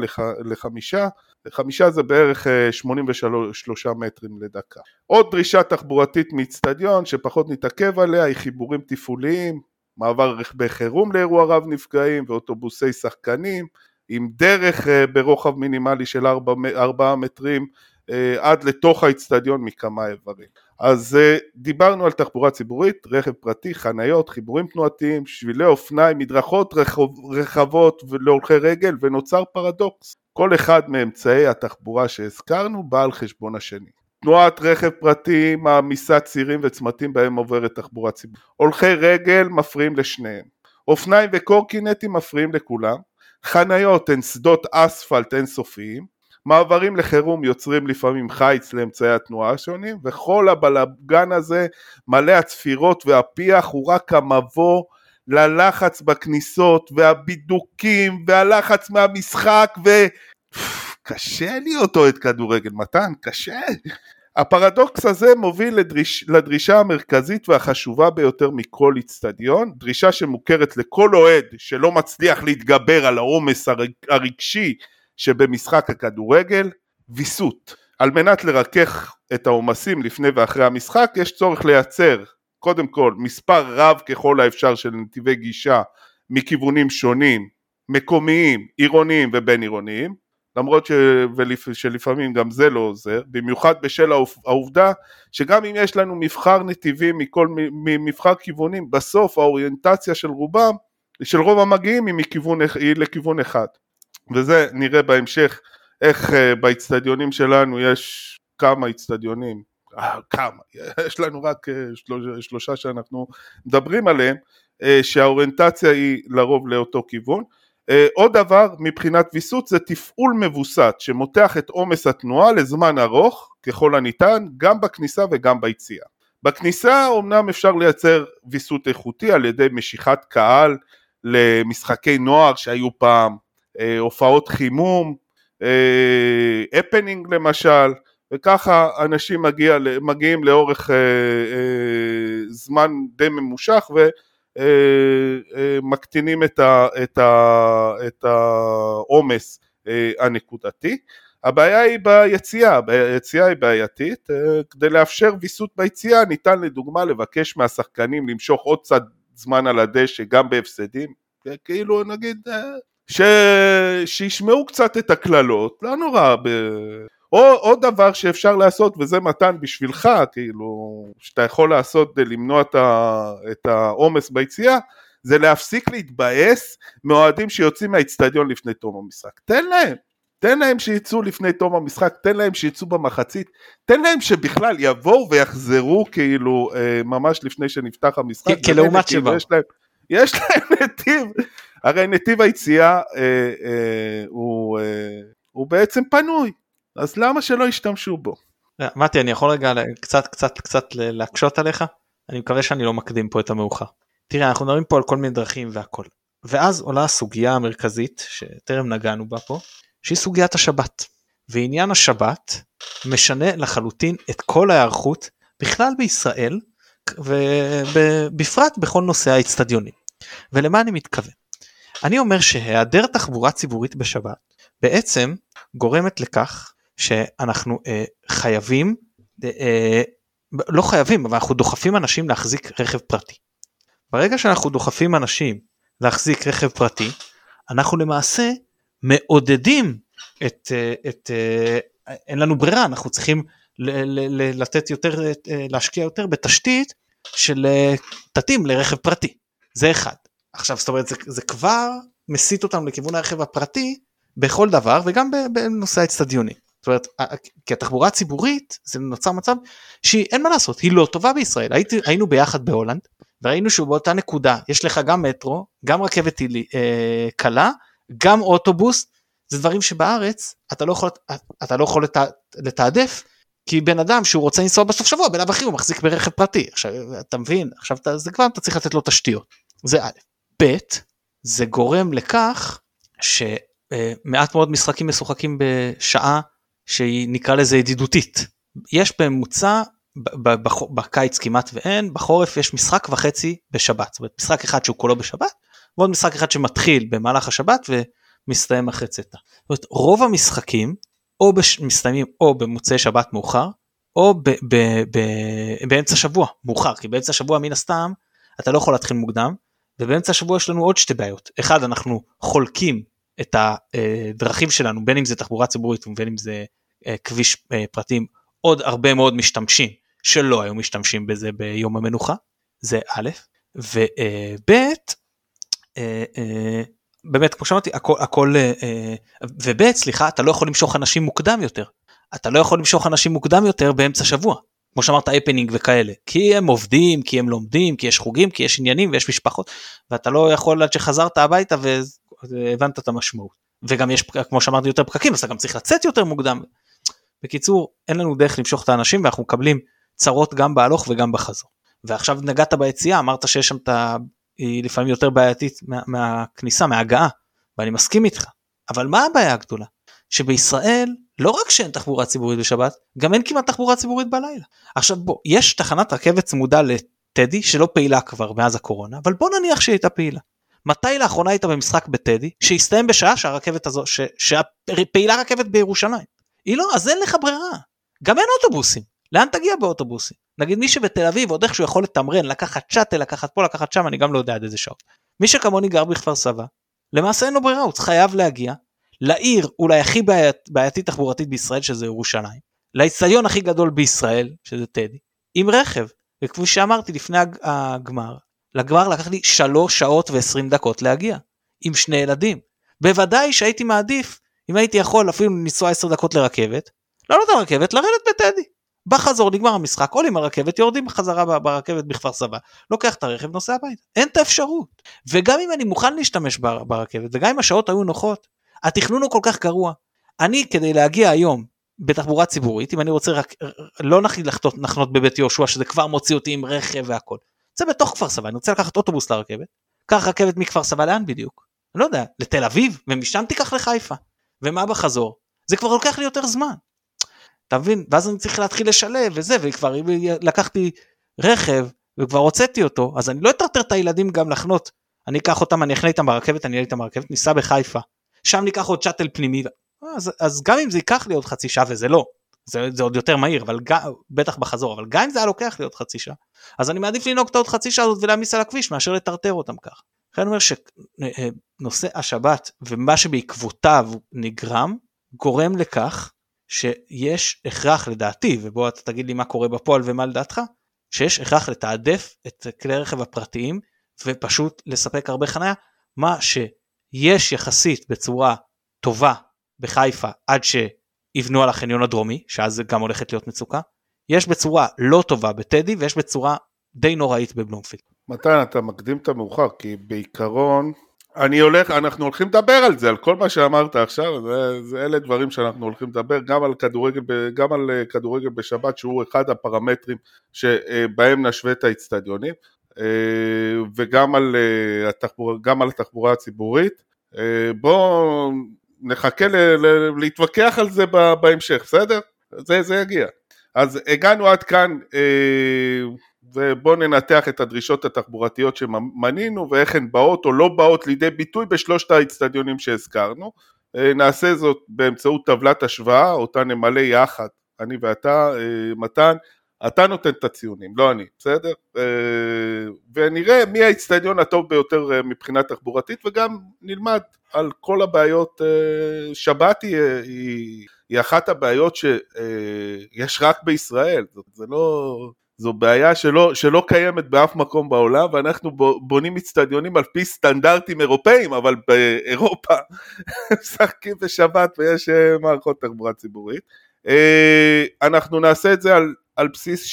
לחמישה חמישה זה בערך 83 אה, מטרים לדקה. עוד דרישה תחבורתית מאיצטדיון שפחות נתעכב עליה היא חיבורים תפעוליים, מעבר רכבי חירום לאירוע רב נפגעים ואוטובוסי שחקנים, עם דרך ברוחב מינימלי של 4, 4 מטרים עד לתוך האיצטדיון מכמה איברים. אז דיברנו על תחבורה ציבורית, רכב פרטי, חניות, חיבורים תנועתיים, שבילי אופניים, מדרכות רחבות להולכי רגל ונוצר פרדוקס. כל אחד מאמצעי התחבורה שהזכרנו בא על חשבון השני. תנועת רכב פרטי מעמיסה צירים וצמתים בהם עוברת תחבורה ציבורית. הולכי רגל מפריעים לשניהם. אופניים וקורקינטים מפריעים לכולם. חניות הן שדות אספלט אינסופיים. מעברים לחירום יוצרים לפעמים חיץ לאמצעי התנועה השונים וכל הבלגן הזה מלא הצפירות והפיח הוא רק המבוא ללחץ בכניסות והבידוקים והלחץ מהמשחק ו... קשה להיות אוהד כדורגל, מתן, קשה. הפרדוקס הזה מוביל לדריש, לדרישה המרכזית והחשובה ביותר מכל איצטדיון, דרישה שמוכרת לכל אוהד שלא מצליח להתגבר על העומס הרגשי שבמשחק הכדורגל, ויסות. על מנת לרכך את העומסים לפני ואחרי המשחק יש צורך לייצר קודם כל מספר רב ככל האפשר של נתיבי גישה מכיוונים שונים, מקומיים, עירוניים ובין עירוניים, למרות ש... ולפ... שלפעמים גם זה לא עוזר, במיוחד בשל העובדה שגם אם יש לנו מבחר נתיבים מכל מבחר כיוונים, בסוף האוריינטציה של רובם, של רוב המגיעים היא, מכיוון, היא לכיוון אחד, וזה נראה בהמשך איך אה, באצטדיונים שלנו יש כמה אצטדיונים, אה, כמה, [laughs] יש לנו רק אה, שלוש, שלושה שאנחנו מדברים עליהם, שהאוריינטציה היא לרוב לאותו כיוון עוד דבר מבחינת ויסות זה תפעול מבוסת שמותח את עומס התנועה לזמן ארוך ככל הניתן גם בכניסה וגם ביציאה. בכניסה אמנם אפשר לייצר ויסות איכותי על ידי משיכת קהל למשחקי נוער שהיו פעם, אה, הופעות חימום, אה, הפנינג למשל, וככה אנשים מגיע, מגיעים לאורך זמן די ממושך ו... אה, אה, מקטינים את העומס אה, הנקודתי. הבעיה היא ביציאה, היציאה היא בעייתית, כדי לאפשר ויסות ביציאה ניתן לדוגמה לבקש מהשחקנים למשוך עוד קצת זמן על הדשא גם בהפסדים, כאילו נגיד ש... שישמעו קצת את הקללות, לא נורא, ב... או עוד דבר שאפשר לעשות, וזה מתן בשבילך, כאילו, שאתה יכול לעשות כדי למנוע את העומס ביציאה, זה להפסיק להתבאס מאוהדים שיוצאים מהאיצטדיון לפני תום המשחק. תן להם, תן להם שיצאו לפני תום המשחק, תן להם שיצאו במחצית, תן להם שבכלל יבואו ויחזרו כאילו אה, ממש לפני שנפתח המשחק. כלעומת שבאו. יש להם, יש להם נתיב, הרי נתיב היציאה אה, אה, הוא, אה, הוא בעצם פנוי. אז למה שלא ישתמשו בו? אה, מתי אני יכול רגע קצת קצת קצת להקשות עליך? אני מקווה שאני לא מקדים פה את המאוחר. תראה אנחנו מדברים פה על כל מיני דרכים והכל. ואז עולה הסוגיה המרכזית שטרם נגענו בה פה שהיא סוגיית השבת. ועניין השבת משנה לחלוטין את כל ההיערכות בכלל בישראל ובפרט בכל נושא האצטדיונים. ולמה אני מתכוון? אני אומר שהיעדר תחבורה ציבורית בשבת בעצם גורמת לכך שאנחנו אה, חייבים, אה, אה, לא חייבים, אבל אנחנו דוחפים אנשים להחזיק רכב פרטי. ברגע שאנחנו דוחפים אנשים להחזיק רכב פרטי, אנחנו למעשה מעודדים את, אה, את אה, אין לנו ברירה, אנחנו צריכים ל, ל, ל, לתת יותר, אה, להשקיע יותר בתשתית של תתאים לרכב פרטי. זה אחד. עכשיו זאת אומרת זה, זה כבר מסיט אותנו לכיוון הרכב הפרטי בכל דבר וגם בנושא האצטדיונים. זאת אומרת, כי התחבורה הציבורית זה נוצר מצב שאין מה לעשות, היא לא טובה בישראל. הייתי, היינו ביחד בהולנד וראינו שבאותה נקודה יש לך גם מטרו, גם רכבת אה, קלה, גם אוטובוס, זה דברים שבארץ אתה לא יכול, אתה לא יכול לתע, לתעדף כי בן אדם שהוא רוצה לנסוע בסוף שבוע בלאו הכי הוא מחזיק ברכב פרטי עכשיו אתה מבין עכשיו אתה, זה כבר אתה צריך לתת לו תשתיות זה א', ב', זה גורם לכך שמעט מאוד משחקים משוחקים בשעה שהיא נקרא לזה ידידותית. יש בממוצע בקיץ כמעט ואין, בחורף יש משחק וחצי בשבת, זאת אומרת משחק אחד שהוא כולו בשבת, ועוד משחק אחד שמתחיל במהלך השבת ומסתיים אחרי צאתה. זאת אומרת רוב המשחקים או בש... מסתיימים או במוצאי שבת מאוחר, או ב... ב... ב... באמצע שבוע מאוחר, כי באמצע שבוע מן הסתם אתה לא יכול להתחיל מוקדם, ובאמצע השבוע יש לנו עוד שתי בעיות, אחד אנחנו חולקים את הדרכים שלנו בין אם זה תחבורה ציבורית ובין אם זה אה, כביש אה, פרטים עוד הרבה מאוד משתמשים שלא היו משתמשים בזה ביום המנוחה זה א' וב' באמת כמו שאמרתי הכל הכל וב' סליחה אתה לא יכול למשוך אנשים מוקדם יותר. אתה לא יכול למשוך אנשים מוקדם יותר באמצע שבוע כמו שאמרת הפנינג וכאלה כי הם עובדים כי הם לומדים כי יש חוגים כי יש עניינים ויש משפחות ואתה לא יכול עד שחזרת הביתה והבנת את המשמעות וגם יש כמו שאמרתי יותר פקקים אז אתה גם צריך לצאת יותר מוקדם. בקיצור אין לנו דרך למשוך את האנשים ואנחנו מקבלים צרות גם בהלוך וגם בחזור. ועכשיו נגעת ביציאה אמרת שיש שם את ה... היא לפעמים יותר בעייתית מה, מהכניסה מההגעה ואני מסכים איתך אבל מה הבעיה הגדולה שבישראל לא רק שאין תחבורה ציבורית בשבת, גם אין כמעט תחבורה ציבורית בלילה. עכשיו בוא, יש תחנת רכבת צמודה לטדי שלא פעילה כבר מאז הקורונה, אבל בוא נניח שהיא הייתה פעילה. מתי לאחרונה היית במשחק בטדי שהסתיים בשעה שהרכבת הזו, ש, שפעילה רכבת בירושלים? היא לא, אז אין לך ברירה. גם אין אוטובוסים. לאן תגיע באוטובוסים? נגיד מי שבתל אביב עוד איכשהו יכול לתמרן, לקחת צ'אטל, לקחת פה, לקחת שם, אני גם לא יודע עד איזה שעות. מי שכמוני גר בכפר סבא, למעשה אין לו ברירה, הוא חייב להגיע לעיר אולי הכי בעיית, בעייתית תחבורתית בישראל שזה ירושלים, לאיצטדיון הכי גדול בישראל שזה טדי, עם רכב, וכפי שאמרתי לפני הגמר, לגמר לקח לי 3 שעות ו-20 דקות להגיע, עם שני ילדים. בוודאי שהייתי מעדיף, אם הייתי יכול אפילו לנסוע 10 דקות לרכבת, לעלות על רכבת, לרדת בטדי. בחזור נגמר המשחק, עולים על רכבת, יורדים בחזרה ברכבת בכפר סבא, לוקח את הרכב, נוסע הביתה. אין את האפשרות. וגם אם אני מוכן להשתמש ברכבת, וגם אם השעות היו נוחות, התכנון הוא כל כך גרוע. אני כדי להגיע היום בתחבורה ציבורית, אם אני רוצה רק, לא לחנות בבית יהושע שזה כבר מוציא אותי עם רכב והכל. זה בתוך כפר סבא, אני רוצה לקחת אוטובוס לרכבת, קח רכבת מכפר סבא לאן בדיוק? אני לא יודע, לתל אביב, ומשם תיקח לחיפה. ומה בחזור? זה כבר לוקח לי יותר זמן. אתה מבין? ואז אני צריך להתחיל לשלב וזה, וכבר אם לקחתי רכב וכבר הוצאתי אותו, אז אני לא אטרטר את הילדים גם לחנות. אני אקח אותם, אני אחנה איתם ברכבת, אני אהיה איתם ברכבת, ניסע בחיפה. שם ניקח עוד שאטל פנימי אז, אז גם אם זה ייקח לי עוד חצי שעה וזה לא זה, זה עוד יותר מהיר אבל גם, בטח בחזור אבל גם אם זה היה לוקח לי עוד חצי שעה אז אני מעדיף לנהוג את העוד חצי שעה הזאת ולהעמיס על הכביש מאשר לטרטר אותם כך. לכן אני אומר שנושא השבת ומה שבעקבותיו נגרם גורם לכך שיש הכרח לדעתי ובוא אתה תגיד לי מה קורה בפועל ומה לדעתך שיש הכרח לתעדף את כלי הרכב הפרטיים ופשוט לספק הרבה חניה מה ש... יש יחסית בצורה טובה בחיפה עד שיבנו על החניון הדרומי, שאז זה גם הולכת להיות מצוקה, יש בצורה לא טובה בטדי ויש בצורה די נוראית בבלומפילד. מתן, אתה מקדים את המאוחר, כי בעיקרון, אני הולך, אנחנו הולכים לדבר על זה, על כל מה שאמרת עכשיו, זה, זה אלה דברים שאנחנו הולכים לדבר, גם על כדורגל, גם על אה, כדורגל בשבת, שהוא אחד הפרמטרים שבהם נשווה את האיצטדיונים. אה, וגם על, אה, התחבורה, גם על התחבורה הציבורית. בואו נחכה ל, ל, להתווכח על זה בהמשך, בסדר? זה, זה יגיע. אז הגענו עד כאן, ובואו ננתח את הדרישות התחבורתיות שמנינו ואיך הן באות או לא באות לידי ביטוי בשלושת האצטדיונים שהזכרנו. נעשה זאת באמצעות טבלת השוואה, אותה נמלא יחד, אני ואתה, מתן, אתה נותן את הציונים, לא אני, בסדר? אה, ונראה מי האיצטדיון הטוב ביותר אה, מבחינה תחבורתית וגם נלמד על כל הבעיות, אה, שבת היא, היא, היא אחת הבעיות שיש רק בישראל, זה לא, זו בעיה שלא, שלא קיימת באף מקום בעולם ואנחנו בונים אצטדיונים על פי סטנדרטים אירופאים אבל באירופה [laughs] משחקים בשבת ויש מערכות תחבורה ציבורית. אנחנו נעשה את זה על על בסיס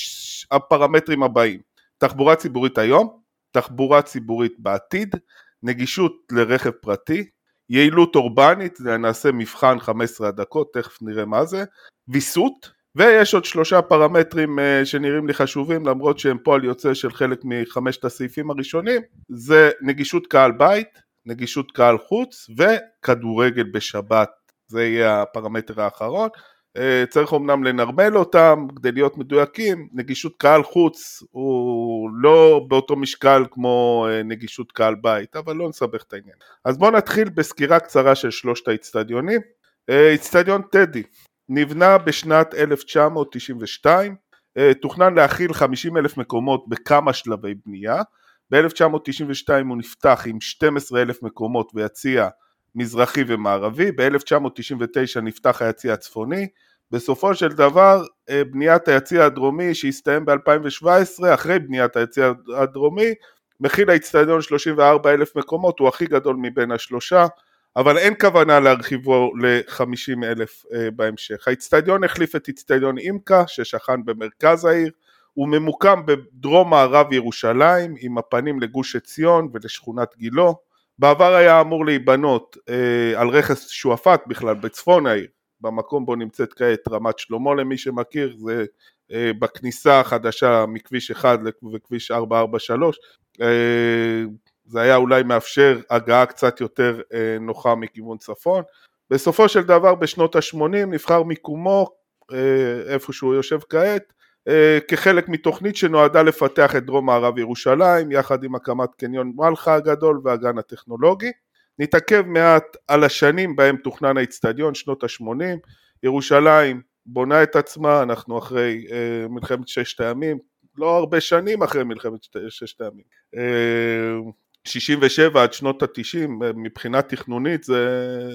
הפרמטרים הבאים תחבורה ציבורית היום, תחבורה ציבורית בעתיד, נגישות לרכב פרטי, יעילות אורבנית, נעשה מבחן 15 דקות, תכף נראה מה זה, ויסות, ויש עוד שלושה פרמטרים uh, שנראים לי חשובים למרות שהם פועל יוצא של חלק מחמשת הסעיפים הראשונים, זה נגישות קהל בית, נגישות קהל חוץ וכדורגל בשבת, זה יהיה הפרמטר האחרון. אה, צריך אמנם לנרמל אותם כדי להיות מדויקים, נגישות קהל חוץ הוא לא באותו משקל כמו אה, נגישות קהל בית, אבל לא נסבך את העניין. אז בואו נתחיל בסקירה קצרה של שלושת האיצטדיונים. אה, איצטדיון טדי נבנה בשנת 1992, תוכנן להכיל 50 אלף מקומות בכמה שלבי בנייה, ב-1992 הוא נפתח עם 12 אלף מקומות ויציע מזרחי ומערבי, ב-1999 נפתח היציע הצפוני, בסופו של דבר אה, בניית היציע הדרומי שהסתיים ב-2017, אחרי בניית היציע הדרומי, מכיל האיצטדיון 34 אלף מקומות, הוא הכי גדול מבין השלושה, אבל אין כוונה להרחיבו ל-50 אלף אה, בהמשך. האיצטדיון החליף את איצטדיון אימקה ששכן במרכז העיר, הוא ממוקם בדרום מערב ירושלים עם הפנים לגוש עציון ולשכונת גילו. בעבר היה אמור להיבנות אה, על רכס שועפאט בכלל בצפון העיר, במקום בו נמצאת כעת רמת שלמה למי שמכיר, זה אה, בכניסה החדשה מכביש 1 וכביש 443, אה, זה היה אולי מאפשר הגעה קצת יותר אה, נוחה מכיוון צפון. בסופו של דבר בשנות ה-80 נבחר מיקומו איפה שהוא יושב כעת כחלק מתוכנית שנועדה לפתח את דרום מערב ירושלים יחד עם הקמת קניון מלחה הגדול והגן הטכנולוגי. נתעכב מעט על השנים בהם תוכנן האיצטדיון, שנות ה-80, ירושלים בונה את עצמה, אנחנו אחרי מלחמת ששת הימים, לא הרבה שנים אחרי מלחמת ששת הימים. 67 עד שנות התשעים מבחינה תכנונית זה,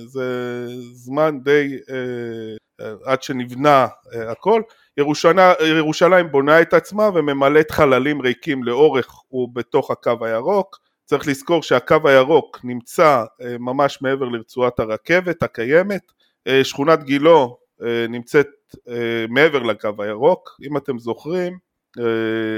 זה זמן די אה, עד שנבנה אה, הכל. ירושלים, ירושלים בונה את עצמה וממלאת חללים ריקים לאורך ובתוך הקו הירוק. צריך לזכור שהקו הירוק נמצא אה, ממש מעבר לרצועת הרכבת הקיימת. שכונת גילו נמצאת מעבר לקו הירוק. אם אתם זוכרים,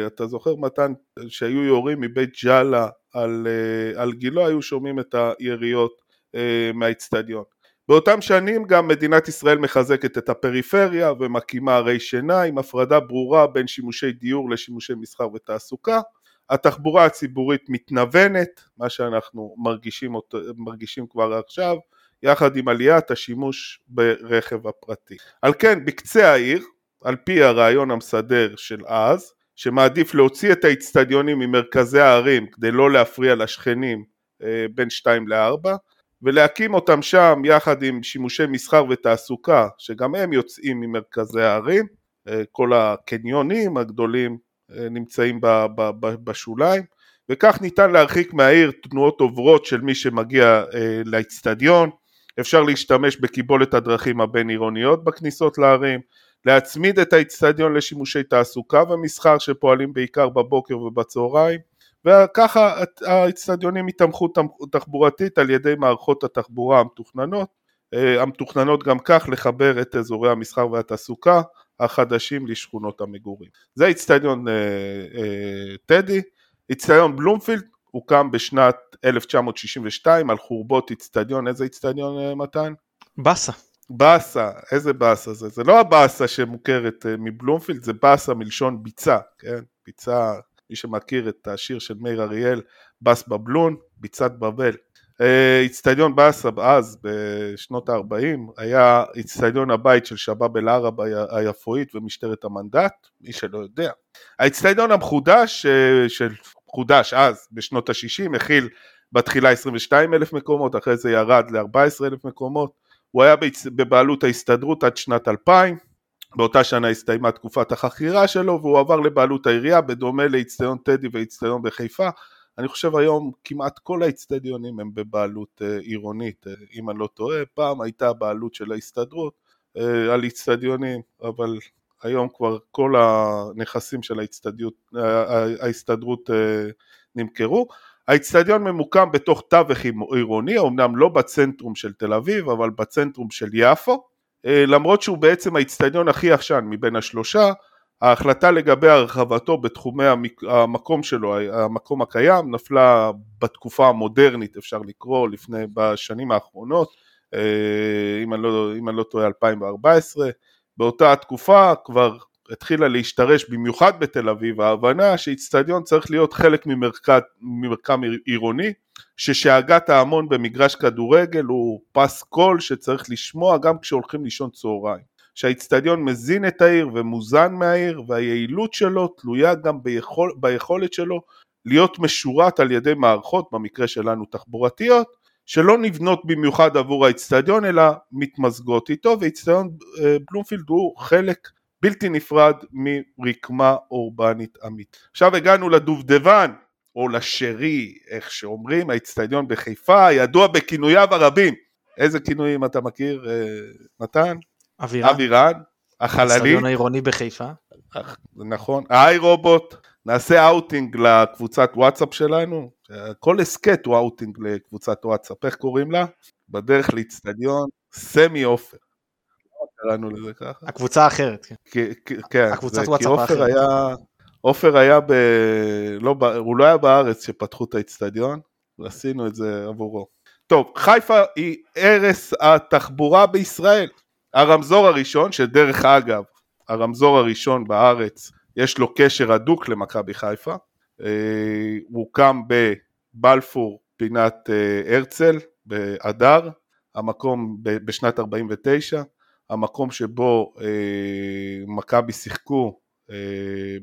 אתה זוכר מתן שהיו יורים מבית ג'אלה על, אה, על גילו היו שומעים את היריות אה, מהאיצטדיון. באותם שנים גם מדינת ישראל מחזקת את הפריפריה ומקימה ערי שינה עם הפרדה ברורה בין שימושי דיור לשימושי מסחר ותעסוקה. התחבורה הציבורית מתנוונת, מה שאנחנו מרגישים, מרגישים כבר עכשיו, יחד עם עליית השימוש ברכב הפרטי. על כן בקצה העיר, על פי הרעיון המסדר של אז, שמעדיף להוציא את האיצטדיונים ממרכזי הערים כדי לא להפריע לשכנים אה, בין 2 ל-4 ולהקים אותם שם יחד עם שימושי מסחר ותעסוקה שגם הם יוצאים ממרכזי הערים, אה, כל הקניונים הגדולים אה, נמצאים בשוליים וכך ניתן להרחיק מהעיר תנועות עוברות של מי שמגיע לאיצטדיון, אפשר להשתמש בקיבולת הדרכים הבין עירוניות בכניסות לערים, להצמיד את האיצטדיון לשימושי תעסוקה ומסחר שפועלים בעיקר בבוקר ובצהריים וככה האיצטדיונים יתמכו תחבורתית על ידי מערכות התחבורה המתוכננות אה, המתוכננות גם כך לחבר את אזורי המסחר והתעסוקה החדשים לשכונות המגורים. זה איצטדיון אה, אה, טדי, איצטדיון בלומפילד הוקם בשנת 1962 על חורבות איצטדיון, איזה איצטדיון אה, מתן? באסה. באסה, איזה באסה זה? זה לא הבאסה שמוכרת אה, מבלומפילד, זה באסה מלשון ביצה, כן? ביצה, מי שמכיר את השיר של מאיר אריאל, בס בבלון, ביצת בבל. איצטדיון באסה אז בשנות ה-40 היה איצטדיון הבית של שבאב אל-ערב היפואית ומשטרת המנדט, מי שלא יודע. האיצטדיון המחודש, אה, של חודש אז בשנות ה-60, הכיל בתחילה 22 אלף מקומות, אחרי זה ירד ל-14 אלף מקומות. הוא היה בבעלות ההסתדרות עד שנת 2000, באותה שנה הסתיימה תקופת החכירה שלו והוא עבר לבעלות העירייה בדומה לאיצטדיון טדי ואיצטדיון בחיפה. אני חושב היום כמעט כל האיצטדיונים הם בבעלות uh, עירונית, uh, אם אני לא טועה, פעם הייתה בעלות של ההסתדרות uh, על איצטדיונים, אבל היום כבר כל הנכסים של ההסתדרות נמכרו. האיצטדיון ממוקם בתוך תווך עירוני, אמנם לא בצנטרום של תל אביב, אבל בצנטרום של יפו, אה, למרות שהוא בעצם האיצטדיון הכי ישן מבין השלושה, ההחלטה לגבי הרחבתו בתחומי המקום שלו, המקום הקיים, נפלה בתקופה המודרנית, אפשר לקרוא, לפני, בשנים האחרונות, אה, אם אני לא, אם אני לא טועה 2014, באותה התקופה כבר התחילה להשתרש במיוחד בתל אביב ההבנה שאיצטדיון צריך להיות חלק ממרקם, ממרקם עירוני ששאגת ההמון במגרש כדורגל הוא פס קול שצריך לשמוע גם כשהולכים לישון צהריים שהאיצטדיון מזין את העיר ומוזן מהעיר והיעילות שלו תלויה גם ביכול, ביכולת שלו להיות משורת על ידי מערכות במקרה שלנו תחבורתיות שלא נבנות במיוחד עבור האיצטדיון אלא מתמזגות איתו ואיצטדיון אה, בלומפילד הוא חלק בלתי נפרד מרקמה אורבנית אמיתית. עכשיו הגענו לדובדבן, או לשרי, איך שאומרים, האיצטדיון בחיפה, ידוע בכינוייו הרבים, איזה כינויים אתה מכיר, אה, מתן? אבירן, אבירן, החללי, האצטדיון העירוני בחיפה. נכון, היי רובוט, נעשה אאוטינג לקבוצת וואטסאפ שלנו, כל הסכת הוא אאוטינג לקבוצת וואטסאפ, איך קוראים לה? בדרך לאיצטדיון, סמי עופר. למה קראנו לזה ככה? הקבוצה האחרת, כן. כן, הקבוצת וואטסאפ האחרת. עופר היה ב... לא, הוא לא היה בארץ כשפתחו את האיצטדיון, ועשינו את זה עבורו. טוב, חיפה היא ערש התחבורה בישראל. הרמזור הראשון, שדרך אגב, הרמזור הראשון בארץ, יש לו קשר הדוק למכבי חיפה. אה, הוא הוקם בבלפור, פינת אה, הרצל, באדר, המקום בשנת 49, המקום שבו אה, מכבי שיחקו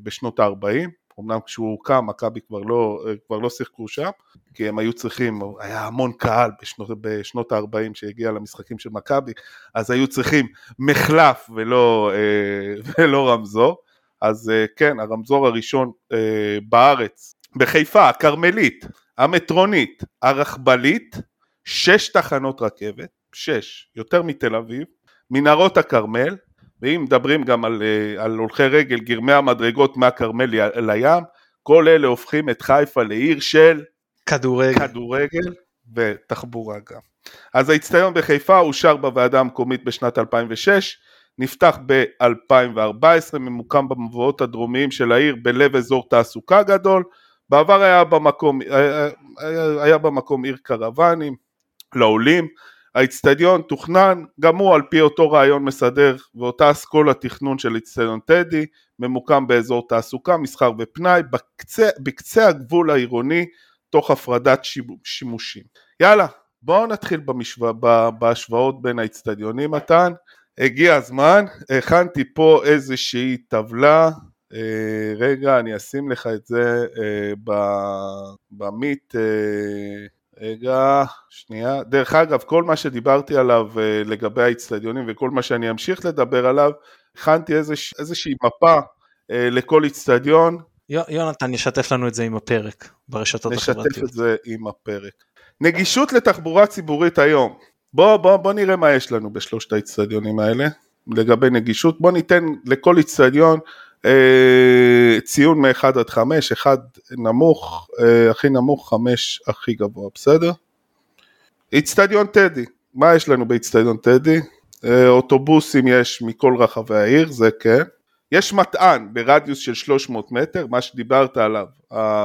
בשנות ה-40, אמנם כשהוא הוקם מכבי כבר לא, כבר לא שיחקו שם, כי הם היו צריכים, היה המון קהל בשנות, בשנות ה-40 שהגיע למשחקים של מכבי, אז היו צריכים מחלף ולא, אה, [laughs] ולא רמזור, אז אה, כן, הרמזור הראשון אה, בארץ, בחיפה, הכרמלית, המטרונית, הרכבלית, שש תחנות רכבת, שש, יותר מתל אביב, מנהרות הכרמל, ואם מדברים גם על, אה, על הולכי רגל, גרמי המדרגות מהכרמל לים, כל אלה הופכים את חיפה לעיר של כדורגל. כדורגל ותחבורה גם. אז האיצטדיון בחיפה אושר בוועדה המקומית בשנת 2006, נפתח ב-2014, ממוקם במבואות הדרומיים של העיר בלב אזור תעסוקה גדול, בעבר היה במקום, היה, היה, היה במקום עיר קרוונים לעולים, האיצטדיון תוכנן גם הוא על פי אותו רעיון מסדר ואותה אסכולה תכנון של איצטדיון טדי, ממוקם באזור תעסוקה, מסחר ופנאי, בקצה, בקצה הגבול העירוני תוך הפרדת שימו- שימושים. יאללה, בואו נתחיל במשוואה, ב- בהשוואות בין האיצטדיונים מתן. הגיע הזמן, הכנתי פה איזושהי טבלה, אה, רגע אני אשים לך את זה אה, במיט, אה, רגע, שנייה. דרך אגב, כל מה שדיברתי עליו אה, לגבי האיצטדיונים וכל מה שאני אמשיך לדבר עליו, הכנתי איזוש, איזושהי מפה אה, לכל איצטדיון, יו- יונתן ישתף לנו את זה עם הפרק ברשתות נשתף החברתיות. את זה עם הפרק. נגישות לתחבורה ציבורית היום. בוא, בוא, בוא נראה מה יש לנו בשלושת האיצטדיונים האלה לגבי נגישות. בוא ניתן לכל איצטדיון ציון מ-1 עד 5, 1 נמוך, אה, הכי נמוך, 5 הכי גבוה, בסדר? איצטדיון טדי, מה יש לנו באיצטדיון טדי? אה, אוטובוסים יש מכל רחבי העיר, זה כן. יש מטען ברדיוס של 300 מטר, מה שדיברת עליו,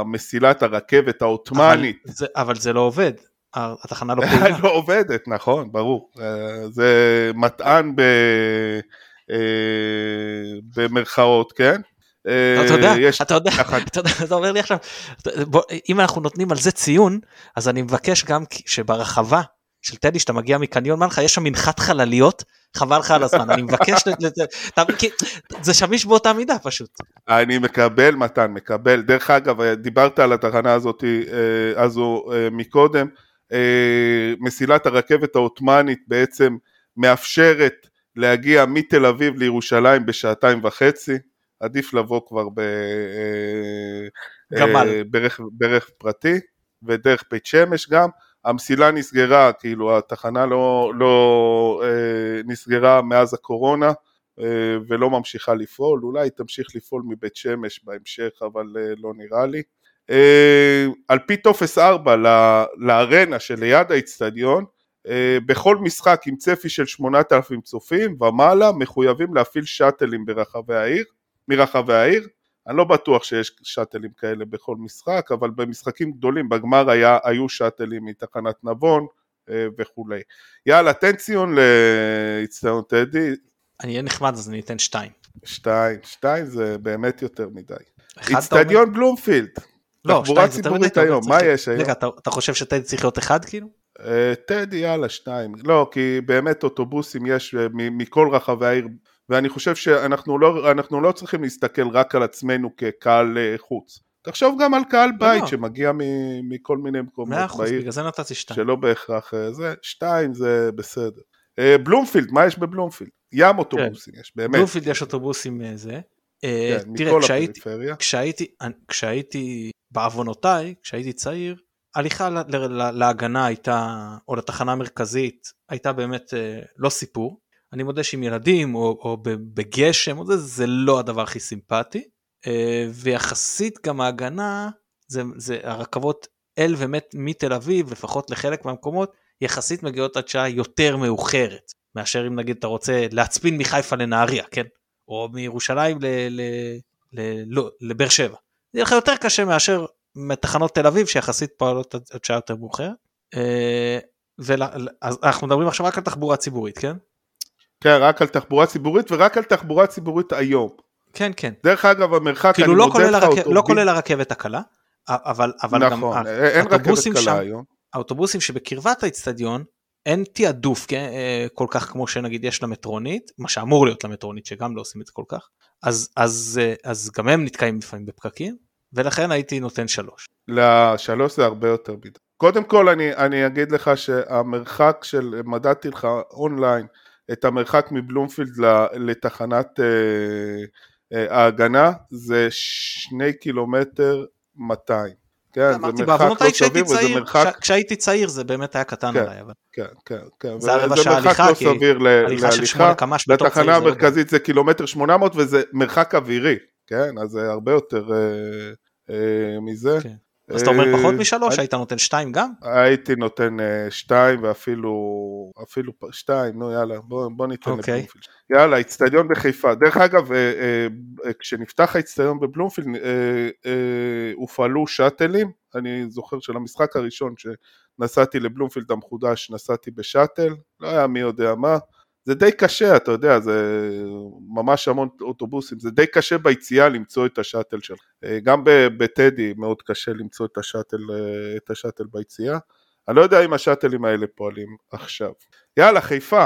מסילת הרכבת העות'מאנית, אבל זה- אבל זה לא עובד, התחנה לא [laughs] פעילה. לא עובדת, נכון, ברור. אה, זה מטען ב... אה, במרכאות, כן? אה, אתה יודע, יש אתה יודע, אתה יודע, אתה אומר לי עכשיו, בוא, אם אנחנו נותנים על זה ציון, אז אני מבקש גם שברחבה של טדי, שאתה מגיע מקניון מנחה, יש שם מנחת חלליות, חבל לך על הזמן, אני מבקש, זה שמיש באותה מידה פשוט. אני מקבל מתן, מקבל. דרך אגב, דיברת על התחנה הזאת אה, הזו מקודם. מסילת הרכבת העות'מאנית בעצם מאפשרת להגיע מתל אביב לירושלים בשעתיים וחצי. עדיף לבוא כבר ב, אה, גמל. אה, ברכב, ברכב פרטי ודרך בית שמש גם. המסילה נסגרה, כאילו התחנה לא, לא אה, נסגרה מאז הקורונה. אה, ולא ממשיכה לפעול, אולי תמשיך לפעול מבית שמש בהמשך, אבל אה, לא נראה לי. אה, על פי טופס 4 ל- לארנה שליד האיצטדיון, בכל משחק עם צפי של 8,000 צופים ומעלה מחויבים להפעיל שאטלים ברחבי העיר, מרחבי העיר. אני לא בטוח שיש שאטלים כאלה בכל משחק, אבל במשחקים גדולים, בגמר היה, היו שאטלים מתחנת נבון אה, וכולי. יאללה, תן ציון לאיצטדיון טדי, אני אהיה נחמד אז אני אתן שתיים. שתיים, שתיים זה באמת יותר מדי. איצטדיון בלומפילד, לא, תחבורה ציבורית היום, מה יש היום? רגע, אתה- אתה חושב שטדי צריך להיות אחד כאילו? אה, טדי יאללה שתיים, לא כי באמת אוטובוסים יש אה, מכל רחבי העיר ואני חושב שאנחנו לא, לא צריכים להסתכל רק על עצמנו כקהל אה, חוץ, תחשוב גם על קהל בית לא. שמגיע מ- מכל מיני מקומות מאה אחוז, בעיר בגלל זה נתתי שתיים. שלא בהכרח זה, שתיים זה בסדר. בלומפילד, מה יש בבלומפילד? ים אוטובוסים יש, באמת, בלומפילד יש אוטובוסים זה. כן, תראה, כשהייתי-. כשהייתי, כשהייתי בעוונותיי, כשהייתי צעיר, הליכה להגנה הייתה, או לתחנה המרכזית, הייתה באמת לא סיפור. אני מודה שעם ילדים או, או בגשם, זה, זה לא הדבר הכי סימפטי. ויחסית גם ההגנה, זה, זה הרכבות אל ומת מתל אביב, לפחות לחלק מהמקומות, יחסית מגיעות עד שעה יותר מאוחרת, מאשר אם נגיד אתה רוצה להצפין מחיפה לנהריה, כן? או מירושלים לא, לבאר שבע. זה יהיה לך יותר קשה מאשר מתחנות תל אביב שיחסית פועלות עד שעה יותר מאוחרת. אה, אז אנחנו מדברים עכשיו רק על תחבורה ציבורית, כן? כן, רק על תחבורה ציבורית ורק על תחבורה ציבורית היום. כן, כן. דרך אגב, המרחק, כאילו אני לא מודד לך אותו... לא כולל הרכבת הקלה, אבל, אבל נכון, גם אין רכבת קלה שם, היום. האוטובוסים שבקרבת האיצטדיון, אין תעדוף כן, אה, כל כך כמו שנגיד יש למטרונית, מה שאמור להיות למטרונית שגם לא עושים את זה כל כך, אז, אז, אה, אז גם הם נתקעים לפעמים בפקקים, ולכן הייתי נותן שלוש. לשלוש זה הרבה יותר בדיוק. קודם כל אני, אני אגיד לך שהמרחק של, מדדתי לך אונליין את המרחק מבלומפילד לתחנת אה, אה, ההגנה זה שני קילומטר 200. כן, זה מרחק לא סביר וזה מרחק... כשהייתי צעיר זה באמת היה קטן כן, עליי, אבל... כן, כן, כן. זה הרבע שעה הליכה, לא כי הליכה של שמונה קמ"ש בתוך צעיר. לתחנה המרכזית זה קילומטר 800 וזה מרחק אווירי, כן, אז זה הרבה יותר אה, מזה. כן. אז אתה אומר פחות משלוש, היית נותן שתיים גם? הייתי נותן שתיים ואפילו אפילו שתיים, נו יאללה, בוא, בוא ניתן okay. לבלומפילד. יאללה, אצטדיון בחיפה. דרך אגב, כשנפתח האצטדיון בבלומפילד, הופעלו שאטלים, אני זוכר של המשחק הראשון שנסעתי לבלומפילד המחודש, נסעתי בשאטל, לא היה מי יודע מה. זה די קשה, אתה יודע, זה ממש המון אוטובוסים, זה די קשה ביציאה למצוא את השאטל שלך. אה, גם בטדי מאוד קשה למצוא את השאטל, אה, את השאטל ביציאה. אני לא יודע אם השאטלים האלה פועלים עכשיו. יאללה, חיפה.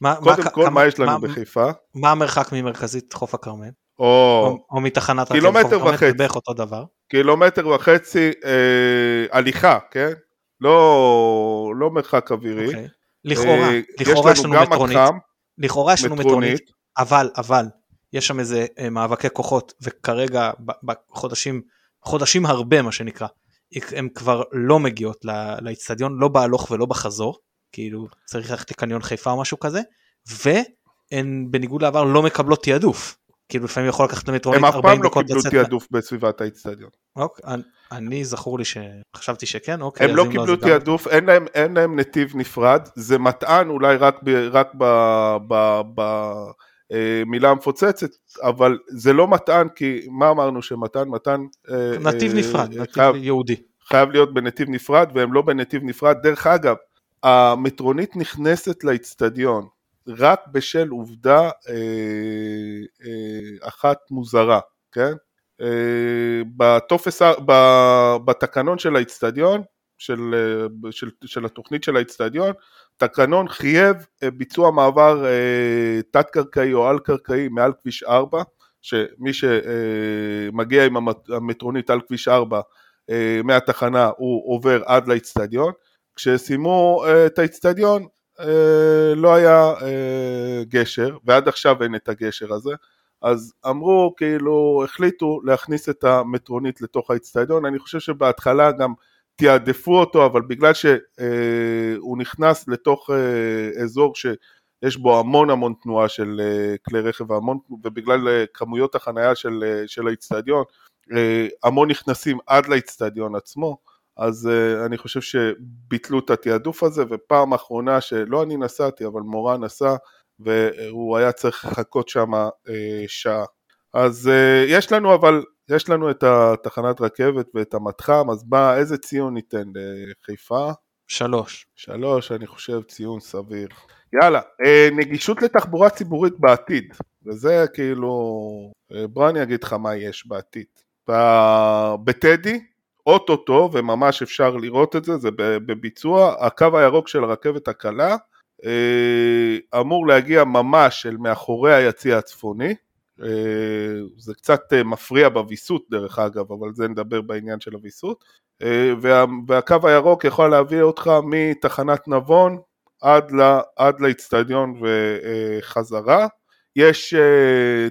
מה, קודם מה, כל, כמה, מה יש לנו מה, בחיפה? מה המרחק ממרכזית חוף הכרמל? או, או, או מתחנת הכרמל, זה בערך אותו דבר. קילומטר וחצי אה, הליכה, כן? לא, לא מרחק אווירי. Okay. לכאורה, אה, לכאורה יש לנו מטרונית, לכאורה יש לנו מטרונית, אבל, אבל, יש שם איזה אה, מאבקי כוחות, וכרגע בחודשים, חודשים הרבה מה שנקרא, הן כבר לא מגיעות לאיצטדיון, לא בהלוך ולא בחזור, כאילו צריך ללכת לקניון חיפה או משהו כזה, והן בניגוד לעבר לא מקבלות תעדוף. כאילו לפעמים יכול לקחת למטרונית 40 דקות לצאת. הם אף פעם לא קיבלו תעדוף בסביבת האיצטדיון. אוקיי, אני זכור לי שחשבתי שכן, אוקיי. הם לא, לא קיבלו תעדוף, אין להם, אין להם נתיב נפרד, זה מטען אולי רק, ב, רק ב, ב, ב, אה, מילה המפוצצת, אבל זה לא מטען כי מה אמרנו שמטען? מטען... אה, נתיב אה, נפרד, נתיב חייב, יהודי. חייב להיות בנתיב נפרד והם לא בנתיב נפרד. דרך אגב, המטרונית נכנסת לאיצטדיון רק בשל עובדה אה, אה, אחת מוזרה, כן? אה, בטופס, בתקנון של האיצטדיון, של, אה, של, של התוכנית של האיצטדיון, תקנון חייב אה, ביצוע מעבר תת-קרקעי או על-קרקעי מעל כביש 4, שמי שמגיע עם המטרונית על כביש 4 מהתחנה הוא עובר עד לאיצטדיון, כשסיימו את האיצטדיון לא היה גשר, ועד עכשיו אין את הגשר הזה, אז אמרו, כאילו, החליטו להכניס את המטרונית לתוך האיצטדיון, אני חושב שבהתחלה גם תיעדפו אותו, אבל בגלל שהוא אה, נכנס לתוך אה, אזור שיש בו המון המון תנועה של אה, כלי רכב, והמון, ובגלל כמויות החנייה של, של האיצטדיון, המון נכנסים עד לאיצטדיון עצמו, אז אני חושב שביטלו את התעדוף הזה, ופעם אחרונה שלא אני נסעתי, אבל מורה נסע, והוא היה צריך לחכות שם אה, שעה. אז אה, יש לנו אבל, יש לנו את התחנת רכבת ואת המתחם, אז מה, איזה ציון ניתן לחיפה? שלוש. שלוש, אני חושב ציון סביר. יאללה, אה, נגישות לתחבורה ציבורית בעתיד, וזה כאילו, בוא אני אגיד לך מה יש בעתיד. בטדי, אוטוטו, וממש אפשר לראות את זה, זה בביצוע, הקו הירוק של הרכבת הקלה, אמור להגיע ממש אל מאחורי היציא הצפוני, אה, זה קצת אה, מפריע בוויסות דרך אגב, אבל זה נדבר בעניין של הוויסות, וה, והקו הירוק יכול להביא אותך מתחנת נבון עד, לה, עד לאיצטדיון וחזרה. יש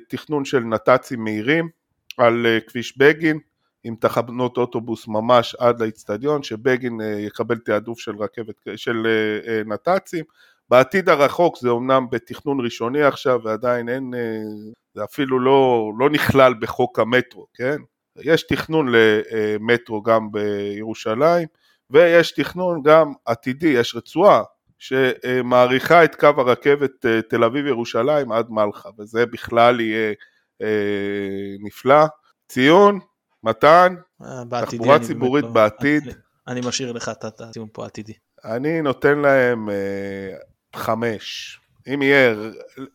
תכנון של נת"צים מהירים על כביש בגין, עם תחנות אוטובוס ממש עד לאיצטדיון, שבגין יקבל תעדוף של רכבת, של נת"צים. בעתיד הרחוק זה אומנם בתכנון ראשוני עכשיו ועדיין אין, זה אפילו לא, לא נכלל בחוק המטרו, כן? יש תכנון למטרו גם בירושלים ויש תכנון גם עתידי, יש רצועה שמאריכה את קו הרכבת אה, תל אביב-ירושלים עד מלחה, וזה בכלל יהיה אה, נפלא. ציון, מתן, אה, תחבורה ציבורית לא, בעתיד. אני, משאיר לך את הציון פה עתידי. אני נותן להם אה, חמש. אם יהיה,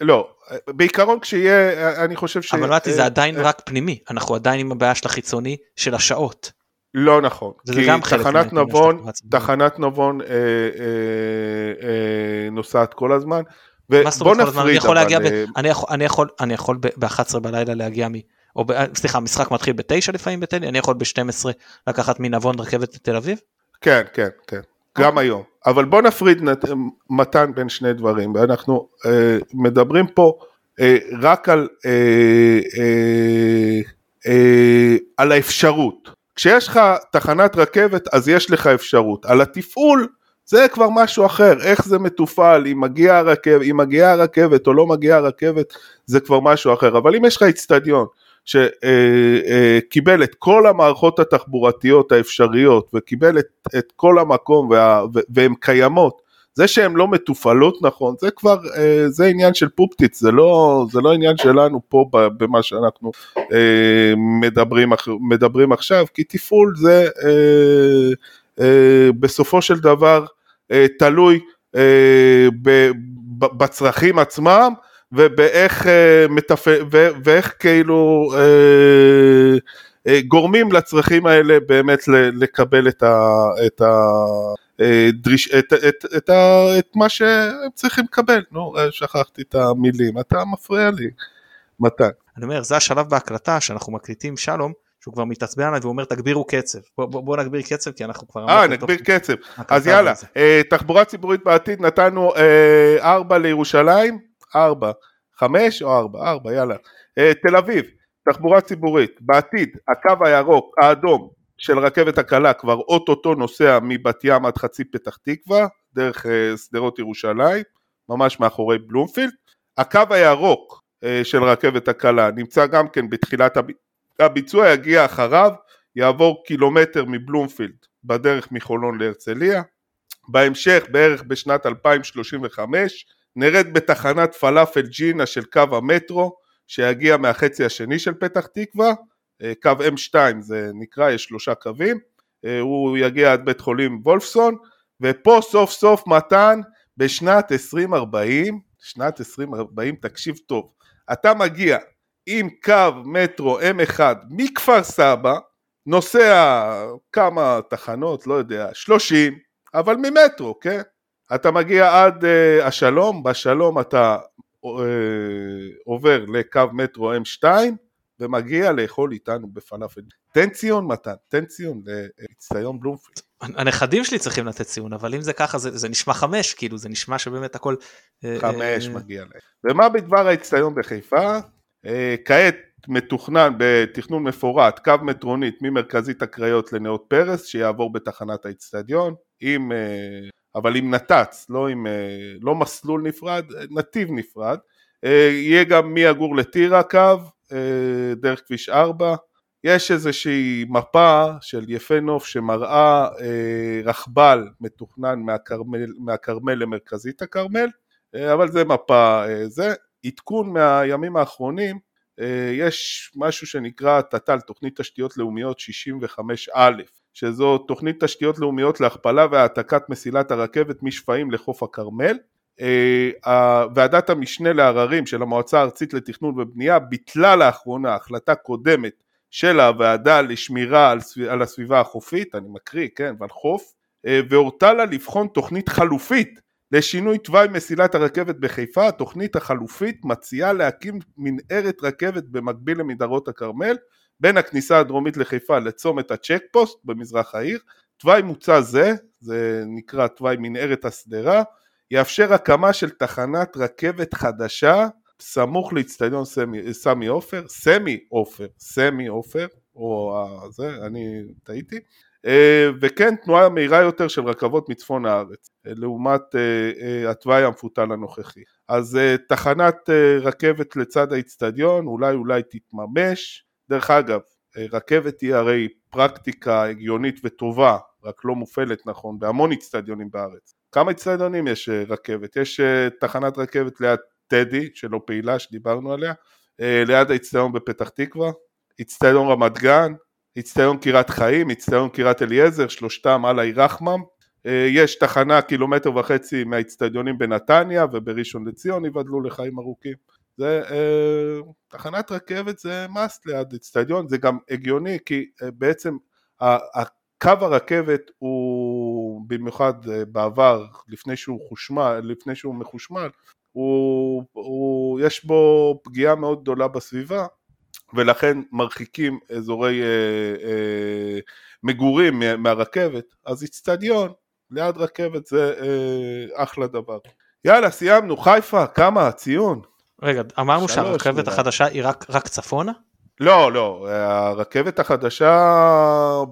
לא, בעיקרון כשיהיה, אני חושב ש... אבל מתי זה אה, עדיין רק פנימי, אנחנו עדיין עם הבעיה של החיצוני של השעות. לא נכון, כי תחנת נבון, תחנת נבון אה, אה, אה, נוסעת כל הזמן, ובוא נפריד ב, אני יכול, אני יכול, אני יכול ב-11 בלילה להגיע מ... או ב, סליחה, המשחק מתחיל ב-9 לפעמים בטדי, אני יכול ב-12 לקחת מנבון רכבת לתל אביב? כן, כן, כן, גם אוקיי. היום. אבל בוא נפריד נת, מתן בין שני דברים, ואנחנו אה, מדברים פה אה, רק על, אה, אה, אה, על האפשרות. כשיש לך תחנת רכבת אז יש לך אפשרות, על התפעול זה כבר משהו אחר, איך זה מתופעל, אם מגיעה הרכבת, אם מגיעה הרכבת או לא מגיעה הרכבת, זה כבר משהו אחר, אבל אם יש לך איצטדיון שקיבל את כל המערכות התחבורתיות האפשריות וקיבל את, את כל המקום וה, והן קיימות. זה שהן לא מתופעלות נכון, זה כבר, אה, זה עניין של פופטיץ, זה לא, זה לא עניין שלנו פה במה שאנחנו אה, מדברים, מדברים עכשיו, כי תפעול זה אה, בסופו של דבר תלוי בצרכים עצמם ובאיך מתפ... ואיך כאילו גורמים לצרכים האלה באמת לקבל את ה... את ה... אה, דריש, את, את, את, את, את מה שהם צריכים לקבל, נו שכחתי את המילים, אתה מפריע לי, מתן. אני אומר זה השלב בהקלטה שאנחנו מקליטים שלום שהוא כבר מתעצבן עליי והוא אומר תגבירו קצב. בוא, בוא, בוא נגביר קצב כי אנחנו כבר אה נגביר קצב. אז יאללה אה, תחבורה ציבורית בעתיד נתנו אה, ארבע לירושלים ארבע חמש או ארבע ארבע יאללה אה, תל אביב תחבורה ציבורית בעתיד הקו הירוק האדום של רכבת הקלה כבר אוטוטו נוסע מבת ים עד חצי פתח תקווה, דרך אה, שדרות ירושלים, ממש מאחורי בלומפילד. הקו הירוק אה, של רכבת הקלה נמצא גם כן בתחילת הביצוע, יגיע אחריו, יעבור קילומטר מבלומפילד בדרך מחולון להרצליה. בהמשך, בערך בשנת 2035, נרד בתחנת פלאפל ג'ינה של קו המטרו, שיגיע מהחצי השני של פתח תקווה, אה, קו M2 זה נקרא, יש שלושה קווים, אה, הוא יגיע עד בית חולים וולפסון, ופה סוף סוף מתן בשנת 2040, שנת 2040, תקשיב טוב, אתה מגיע עם קו מטרו M1 מכפר סבא, נוסע כמה תחנות, לא יודע, 30, אבל ממטרו, כן? אתה מגיע עד uh, השלום, בשלום אתה uh, עובר לקו מטרו M2, ומגיע לאכול איתנו בפלאפל. תן ציון מתן, תן ציון לאצטדיון בלומפילד. הנכדים שלי צריכים לתת ציון, אבל אם זה ככה זה, זה נשמע חמש, כאילו זה נשמע שבאמת הכל... אה, חמש אה... מגיע להם. ומה בדבר האצטדיון בחיפה? אה, כעת מתוכנן בתכנון מפורט קו מטרונית ממרכזית הקריות לנאות פרס שיעבור בתחנת האצטדיון עם אבל עם נת"צ לא עם אה, לא מסלול נפרד נתיב נפרד יהיה גם מיגור לטירה קו אה, דרך כביש 4, יש איזושהי מפה של יפה נוף שמראה אה, רכבל מתוכנן מהכרמל, מהכרמל למרכזית הכרמל, אה, אבל זה מפה, זה. עדכון מהימים האחרונים, יש משהו שנקרא תת"ל, תוכנית תשתיות לאומיות 65א, שזו תוכנית תשתיות לאומיות להכפלה והעתקת מסילת הרכבת משפעים לחוף הכרמל, אה, ועדת המשנה לעררים של המועצה הארצית לתכנון ובנייה ביטלה לאחרונה החלטה קודמת של הוועדה לשמירה על, על הסביבה החופית, אני מקריא, כן, ועל חוף, אה, והורתה לה לבחון תוכנית חלופית לשינוי תוואי מסילת הרכבת בחיפה, התוכנית החלופית מציעה להקים מנהרת רכבת במקביל למנהרות הכרמל בין הכניסה הדרומית לחיפה לצומת הצ'ק פוסט במזרח העיר, תוואי מוצע זה, זה נקרא תוואי מנהרת השדרה, יאפשר הקמה של תחנת רכבת חדשה סמוך לאצטדיון סמי עופר, סמי עופר, סמי עופר, או זה, אני טעיתי. אה, וכן תנועה מהירה יותר של רכבות מצפון הארץ, אה, לעומת אה, התוואי המפותל הנוכחי. אז תחנת רכבת לצד האיצטדיון אולי אולי תתממש. דרך אגב, רכבת היא הרי פרקטיקה הגיונית וטובה, רק לא מופעלת נכון, בהמון איצטדיונים בארץ. כמה איצטדיונים יש רכבת? יש תחנת רכבת ליד טדי, שלא פעילה, שדיברנו עליה, ליד האיצטדיון בפתח תקווה, איצטדיון רמת גן, איצטדיון קירת חיים, איצטדיון קירת אליעזר, שלושתם על העיר רחמם. אה, יש תחנה קילומטר וחצי מהאיצטדיונים בנתניה ובראשון לציון ייבדלו לחיים ארוכים. זה אה, תחנת רכבת זה must ליד איצטדיון, זה גם הגיוני כי אה, בעצם קו הרכבת הוא במיוחד בעבר לפני שהוא חושמל, לפני שהוא מחושמל, הוא, הוא, יש בו פגיעה מאוד גדולה בסביבה ולכן מרחיקים אזורי אה, אה, מגורים מהרכבת, אז איצטדיון ליד רכבת זה אה, אחלה דבר. יאללה, סיימנו, חיפה, כמה הציון? רגע, אמרנו שהרכבת החדשה היא רק, רק צפונה? לא, לא, הרכבת החדשה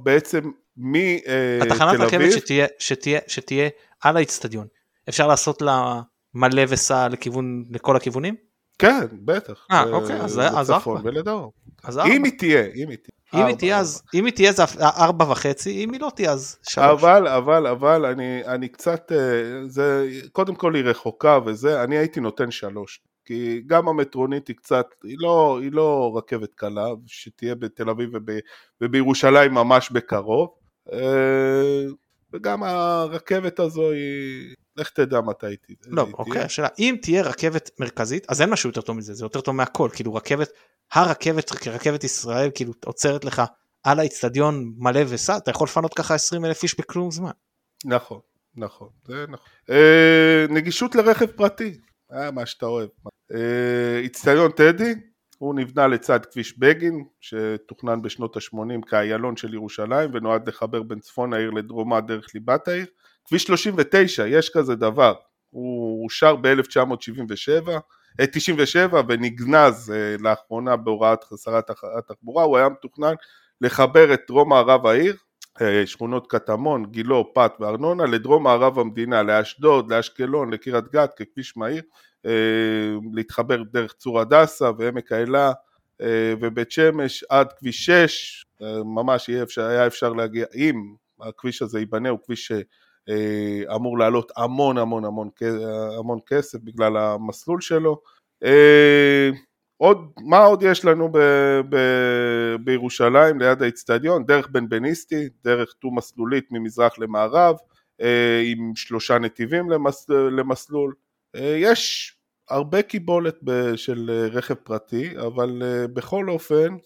בעצם מתל אה, אביב... התחנת רכבת שתהיה, שתהיה, שתהיה על האיצטדיון, אפשר לעשות לה מלא וסע לכיוון, לכל הכיוונים? כן, בטח. אה, אוקיי, אז זה לצפון ולדרום. אם היא תהיה, אם היא תהיה. אם היא תהיה אז, אם היא תהיה זה ארבע וחצי, אם היא לא תהיה אז שלוש. אבל, אבל, אבל, אני, אני קצת, אה, זה, קודם כל היא רחוקה וזה, אני הייתי נותן שלוש. כי גם המטרונית היא קצת, היא לא, היא לא רכבת קלה, שתהיה בתל אביב וב, ובירושלים ממש בקרוב. אה, וגם הרכבת הזו היא, לך תדע מתי היא תהיה. לא, אוקיי, השאלה, אם תהיה רכבת מרכזית, אז אין משהו יותר טוב מזה, זה יותר טוב מהכל, כאילו רכבת, הרכבת כרכבת ישראל, כאילו עוצרת לך על האיצטדיון מלא וסע, אתה יכול לפנות ככה 20 אלף איש בכלום זמן. נכון, נכון, זה נכון. אה, נגישות לרכב פרטי, אה, מה שאתה אוהב. אה, איצטדיון טדי, הוא נבנה לצד כביש בגין, שתוכנן בשנות ה-80 כאיילון של ירושלים, ונועד לחבר בין צפון העיר לדרומה דרך ליבת העיר. כביש 39, יש כזה דבר, הוא אושר ב-1977, 97 ונגנז אה, לאחרונה בהוראת שרת התחבורה, הוא היה מתוכנן לחבר את דרום מערב העיר, אה, שכונות קטמון, גילו, פת וארנונה, לדרום מערב המדינה, לאשדוד, לאשקלון, לקריית גת ככביש מהיר, אה, להתחבר דרך צור הדסה ועמק האלה ובית שמש עד כביש 6, ממש אפשר, היה אפשר להגיע, אם הכביש הזה ייבנה, הוא כביש אמור לעלות המון המון המון, המון כסף בגלל המסלול שלו. אה, עוד, מה עוד יש לנו ב, ב, בירושלים ליד האיצטדיון? דרך בן בניסטי, דרך דו מסלולית ממזרח למערב, אה, עם שלושה נתיבים למס, למסלול. יש הרבה קיבולת של רכב פרטי, אבל בכל אופן,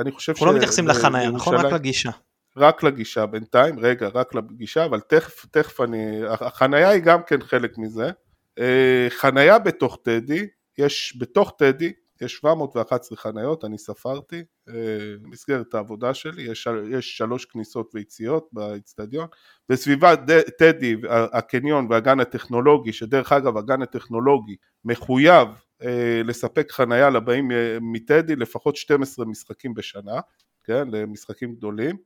אני חושב ש... אנחנו לא מתייחסים לחניה, נכון? רק לגישה. רק לגישה בינתיים, רגע, רק לגישה, אבל תכף, תכף אני, החנייה היא גם כן חלק מזה. אה, חנייה בתוך טדי, יש בתוך טדי, יש 711 חניות, אני ספרתי, אה, במסגרת העבודה שלי, יש, יש שלוש כניסות ויציאות באצטדיון, בסביבת טדי, הקניון והגן הטכנולוגי, שדרך אגב הגן הטכנולוגי מחויב אה, לספק חנייה לבאים מטדי לפחות 12 משחקים בשנה, כן, למשחקים גדולים,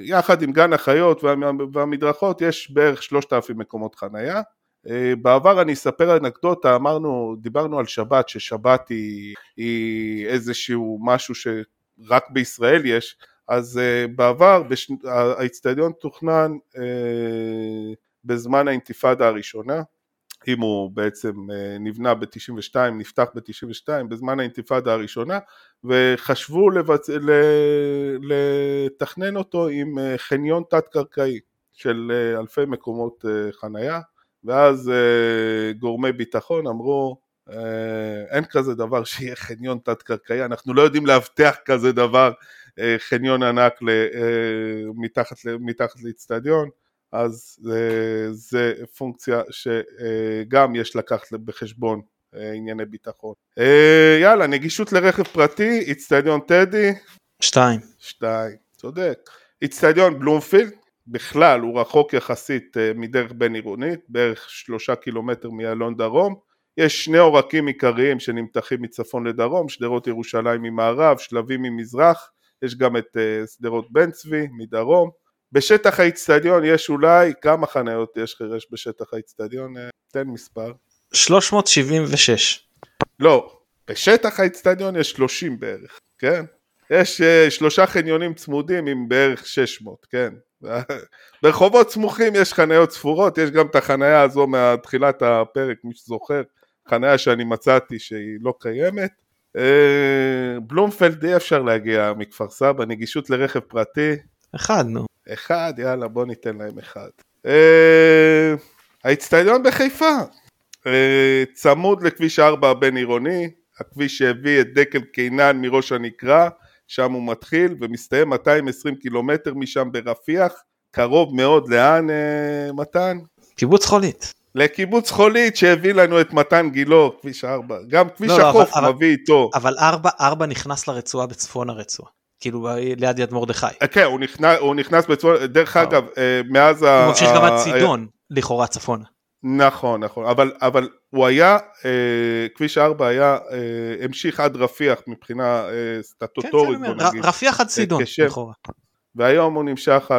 יחד עם גן החיות והמדרכות יש בערך שלושת אלפים מקומות חנייה. אה, בעבר אני אספר אנקדוטה, אמרנו, דיברנו על שבת, ששבת היא, היא איזשהו משהו שרק בישראל יש, אז אה, בעבר בש... האיצטדיון תוכנן בזמן האינתיפאדה הראשונה, אם הוא בעצם אה, נבנה ב-92, נפתח ב-92, בזמן האינתיפאדה הראשונה, וחשבו לבצ... לתכנן אותו עם אה, חניון תת-קרקעי של אה, אלפי מקומות חנייה, ואז גורמי ביטחון אמרו, אין כזה דבר שיהיה חניון תת-קרקעי, אנחנו לא יודעים לאבטח כזה דבר, חניון ענק מתחת, לאיצטדיון, אז זה, זה פונקציה שגם יש לקחת בחשבון אה, ענייני ביטחון. אה, יאללה, נגישות לרכב פרטי, איצטדיון טדי. שתיים. שתיים, צודק. איצטדיון בלומפילד, בכלל הוא רחוק יחסית אה, מדרך בין עירונית, בערך שלושה קילומטר מאלון דרום. יש שני עורקים עיקריים שנמתחים מצפון לדרום, שדרות ירושלים ממערב, שלבים ממזרח, יש גם את שדרות בן צבי מדרום. בשטח האיצטדיון יש אולי, כמה חניות יש חירש בשטח האיצטדיון? Uh, תן מספר. 376. לא, בשטח האיצטדיון יש 30 בערך, כן? יש uh, שלושה חניונים צמודים עם בערך 600, כן? [laughs] ברחובות סמוכים יש חניות ספורות, יש גם את החניה הזו מתחילת הפרק, מי שזוכר, חניה שאני מצאתי שהיא לא קיימת. אה, בלומפלד אי אפשר להגיע מכפר סבא, נגישות לרכב פרטי. אחד נו. אחד, יאללה בוא ניתן להם אחד. אה, האיצטדיון בחיפה, אה, צמוד לכביש 4 הבין עירוני, הכביש שהביא את דקל קינן מראש הנקרה, שם הוא מתחיל ומסתיים 220 קילומטר משם ברפיח, קרוב מאוד לאן מתן? קיבוץ חולית. לקיבוץ חולית שהביא לנו את מתן גילו, כביש 4, גם כביש לא, החוף אבל, מביא איתו. אבל 4, 4 נכנס לרצועה בצפון הרצועה, כאילו ליד יד מרדכי. אה, כן, הוא נכנס, הוא נכנס בצפון, דרך אה. אגב, אה, מאז ה... הוא ממשיך גם עד צידון, לכאורה צפונה. נכון, נכון, אבל, אבל הוא היה, כביש 4 היה, המשיך עד רפיח מבחינה סטטוטורית, כן, בוא נגיד. רפיח עד צידון, לכאורה. והיום הוא נמשך,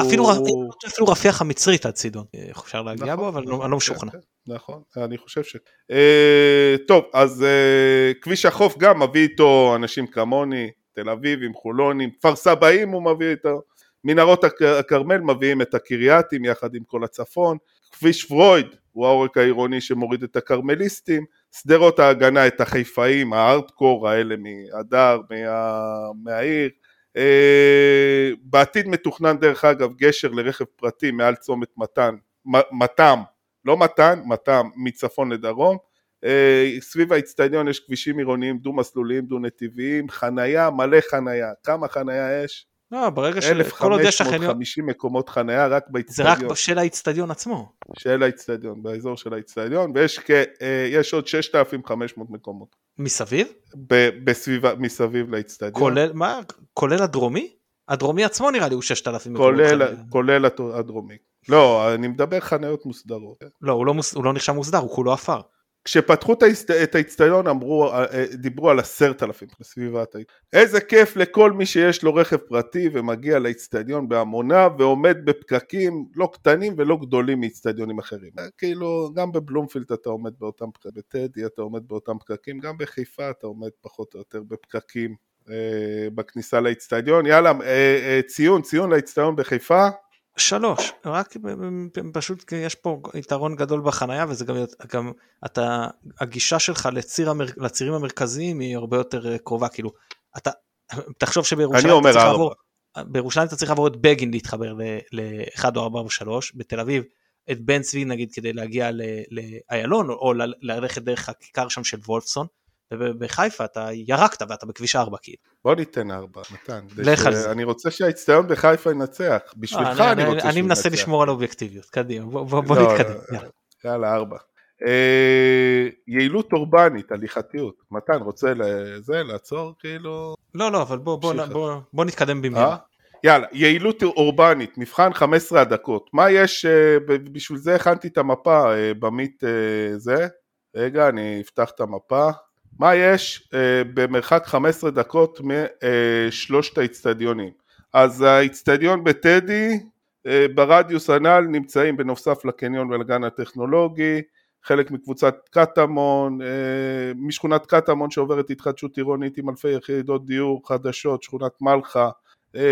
אפילו, הוא... אפילו רפיח המצרית עד צידון, אפשר להגיע נכון, בו, אבל נכון, אני לא משוכנע. כן, כן, נכון, אני חושב ש... אה, טוב, אז אה, כביש החוף גם מביא איתו אנשים כמוני, תל אביבים, חולונים, כפר סבאים הוא מביא איתו, מנהרות הכרמל מביאים את הקרייתים יחד עם כל הצפון, כביש פרויד הוא העורק העירוני שמוריד את הכרמליסטים, שדרות ההגנה את החיפאים, הארדקור האלה מהדר, מה... מהעיר, אה, בעתיד מתוכנן דרך אגב גשר לרכב פרטי מעל צומת מתן, מתם, לא מתן, מתם, מצפון לדרום. אה, סביב האיצטדיון יש כבישים עירוניים דו מסלוליים, דו נתיביים, חנייה, מלא חנייה. כמה חנייה יש? לא, ברגע ש... כל עוד יש החניון... 1,550 מקומות חנייה רק באיצטדיון. זה רק של האיצטדיון עצמו. של האיצטדיון, באזור של האיצטדיון, ויש כ... אה, יש עוד 6,500 מקומות. מסביב? בסביבה, מסביב לאיצטדיון. כולל, מה? כולל הדרומי? הדרומי עצמו נראה לי הוא 6,000 מקומות חנייה. כולל הדרומי. לא, אני מדבר חניות מוסדרות. לא, הוא לא, מוס... הוא לא נחשב מוסדר, הוא כולו עפר. כשפתחו את האיצטדיון אה, אה, דיברו על עשרת אלפים בסביבת האיצטדיון. איזה כיף לכל מי שיש לו רכב פרטי ומגיע לאיצטדיון בהמונה ועומד בפקקים לא קטנים ולא גדולים מאיצטדיונים אחרים. אה, כאילו, גם בבלומפילד אתה עומד באותם פקקים, בטדי אתה עומד באותם פקקים, גם בחיפה אתה עומד פחות או יותר בפקקים בכניסה לאיצטדיון. יאללה, ציון, ציון לאיצטדיון בחיפה. שלוש, רק פשוט יש פה יתרון גדול בחנייה וזה גם, גם אתה, הגישה שלך לציר המר, לצירים המרכזיים היא הרבה יותר אה, קרובה, כאילו, אתה, [laughs] תחשוב שבירושלים אתה צריך לעבור, בירושלים אתה צריך לעבור את בגין להתחבר ל-1 או 4 או 3, בתל אביב את בן צבי נגיד כדי להגיע לאיילון או, או ללכת דרך הכיכר שם של וולפסון, ובחיפה אתה ירקת ואתה בכביש 4 כאילו. בוא ניתן 4, מתן. לך על זה. אני רוצה שהאיצטדיון בחיפה ינצח, בשבילך אני, אני רוצה שהוא ינצח. אני מנסה לשמור על אובייקטיביות, קדימה, בוא, בוא, בוא לא, נתקדם. יאללה, יאללה 4. אה, יעילות אורבנית, הליכתיות. מתן, רוצה לזה, לעצור כאילו? לא, לא, אבל בוא, בוא, בוא, בוא נתקדם במהרה. אה? יאללה, יעילות אורבנית, מבחן 15 הדקות. מה יש, אה, בשביל זה הכנתי את המפה במיט זה. רגע, אני אפתח את המפה. מה יש אה, במרחק 15 דקות משלושת האיצטדיונים? אז האיצטדיון בטדי אה, ברדיוס הנ"ל נמצאים בנוסף לקניון ולגן הטכנולוגי, חלק מקבוצת קטמון, אה, משכונת קטמון שעוברת התחדשות עירונית עם אלפי יחידות דיור חדשות, שכונת מלחה,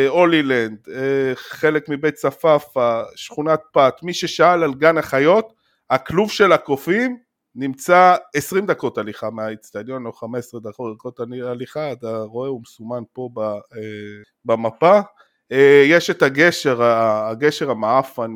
הולילנד, חלק מבית צפאפא, שכונת פת, מי ששאל על גן החיות, הכלוב של הקופים נמצא 20 דקות הליכה מהאיצטדיון או 15 דקות הליכה, אתה רואה הוא מסומן פה אה, במפה. אה, יש את הגשר, הגשר המעפן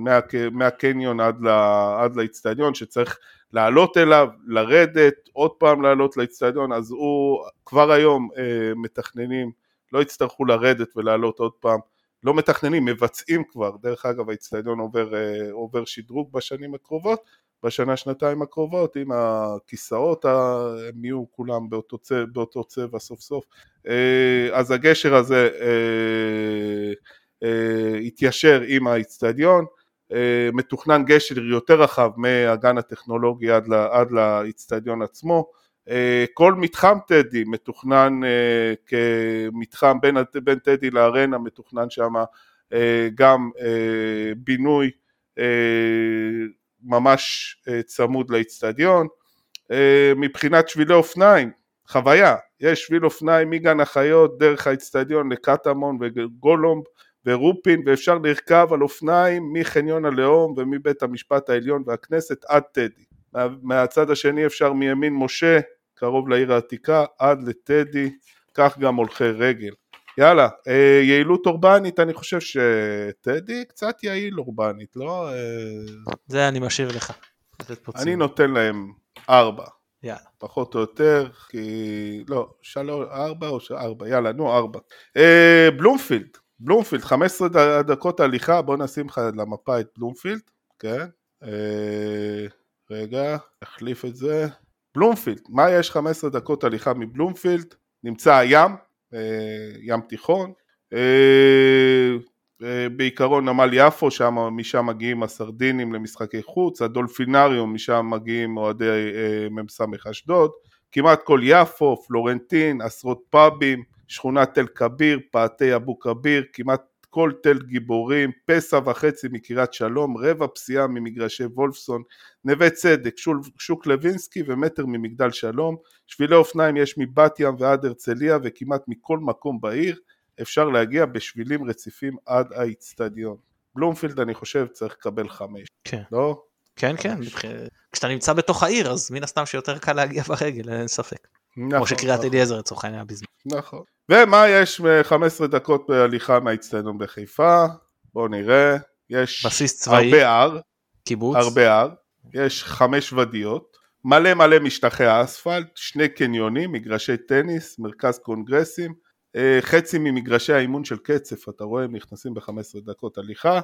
מהקניון עד לאיצטדיון שצריך לעלות אליו, לרדת, עוד פעם לעלות לאיצטדיון, אז הוא כבר היום אה, מתכננים, לא יצטרכו לרדת ולעלות עוד פעם, לא מתכננים, מבצעים כבר, דרך אגב האיצטדיון עובר, עובר שדרוג בשנים הקרובות, בשנה שנתיים הקרובות אם הכיסאות הם יהיו כולם באותו צבע, באותו צבע סוף סוף אה, אז הגשר הזה אה, אה, יתיישר עם האיצטדיון מתוכנן גשר יותר רחב מהגן הטכנולוגי עד, לאיצטדיון עצמו. כל מתחם טדי מתוכנן כמתחם בין, בין טדי לארנה מתוכנן שם גם בינוי ממש צמוד לאיצטדיון. מבחינת שבילי אופניים, חוויה, יש שביל אופניים מגן החיות דרך האיצטדיון לקטמון וגולומב ורופין ואפשר לרכב על אופניים מחניון הלאום ומבית המשפט העליון והכנסת עד טדי. מה, מהצד השני אפשר מימין משה, קרוב לעיר העתיקה, עד לטדי, כך גם הולכי רגל. יאללה, אה, יעילות אורבנית, אני חושב שטדי קצת יעיל אורבנית, לא? אה... זה אני משאיר לך. אני נותן להם ארבע. יאללה. פחות או יותר, כי... לא, שלוש, ארבע או ש... ארבע, יאללה, נו, ארבע. אה, בלומפילד, בלומפילד, 15 דקות הליכה, בוא נשים לך למפה את בלומפילד, כן? אה, רגע, נחליף את זה. בלומפילד, מה יש 15 דקות הליכה מבלומפילד? נמצא הים, ים תיכון, אה, אה, בעיקרון נמל יפו, שם, משם מגיעים הסרדינים למשחקי חוץ, הדולפינריום, משם מגיעים אוהדי אה, מ"ס אשדוד, כמעט כל יפו, פלורנטין, עשרות פאבים, שכונת תל כביר, פאתי אבו כביר, כמעט כל תל גיבורים, פסע וחצי מקריית שלום, רבע פסיעה ממגרשי וולפסון, נווה צדק, שוק, שוק לוינסקי ומטר ממגדל שלום, שבילי אופניים יש מבת ים ועד הרצליה וכמעט מכל מקום בעיר, אפשר להגיע בשבילים רציפים עד האיצטדיון. בלומפילד אני חושב צריך לקבל חמש, כן. לא? כן, כן, כשאתה נמצא בתוך העיר אז מן הסתם שיותר קל להגיע ברגל, אין ספק. נכון, כמו שקריית נכון. אליעזר לצורך העניין בזמן. נכון. ומה יש 15 דקות בהליכה מהאיצטדיון בחיפה? בואו נראה. יש בסיס צבאי, הרבה הר. קיבוץ. הרבה הר. יש חמש ודיות. מלא מלא משטחי אספלט, שני קניונים, מגרשי טניס, מרכז קונגרסים, אה, חצי ממגרשי האימון של קצף, אתה רואה, הם נכנסים ב-15 דקות הליכה.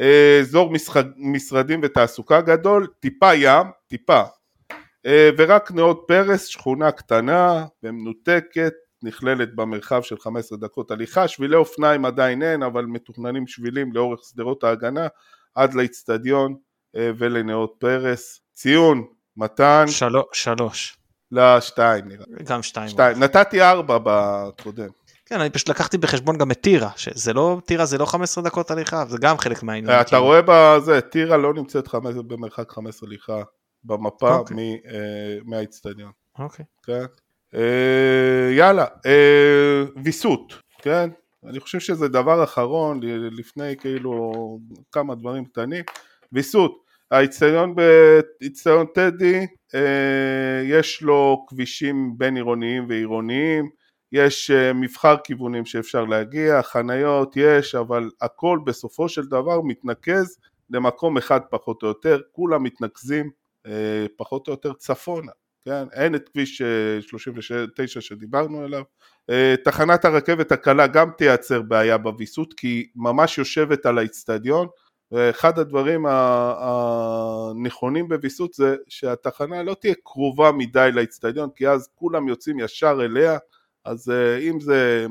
אה, אזור משחק, משרדים ותעסוקה גדול, טיפה ים, טיפה, אה, ורק נאות פרס, שכונה קטנה ומנותקת, נכללת במרחב של 15 דקות הליכה, שבילי אופניים עדיין אין, אבל מתוכננים שבילים לאורך שדרות ההגנה עד לאיצטדיון ולנאות פרס. ציון, מתן. של... שלוש. לא, שתיים נראה. גם שתיים. שתיים. נתתי ארבע בקודם. כן, אני פשוט לקחתי בחשבון גם את טירה, שזה לא, טירה זה לא 15 דקות הליכה, זה גם חלק מהעניין. אתה כאילו. רואה בזה, טירה לא נמצאת חמש, במרחק 15 הליכה במפה אוקיי. אה, מהאיצטדיון. אוקיי. כן. אה, יאללה, אה, ויסות, כן? אני חושב שזה דבר אחרון, לפני כאילו כמה דברים קטנים. ויסות, האיצטדיון באיצטדיון טדי, אה, יש לו כבישים בין עירוניים ועירוניים, יש אה, מבחר כיוונים שאפשר להגיע, חניות יש, אבל הכל בסופו של דבר מתנקז למקום אחד פחות או יותר, כולם מתנקזים אה, פחות או יותר צפונה, כן? אין את כביש 39 שדיברנו עליו. תחנת הרכבת הקלה גם תייצר בעיה בוויסות כי היא ממש יושבת על האיצטדיון ואחד הדברים הנכונים בוויסות זה שהתחנה לא תהיה קרובה מדי לאיצטדיון כי אז כולם יוצאים ישר אליה אז אה, אם זה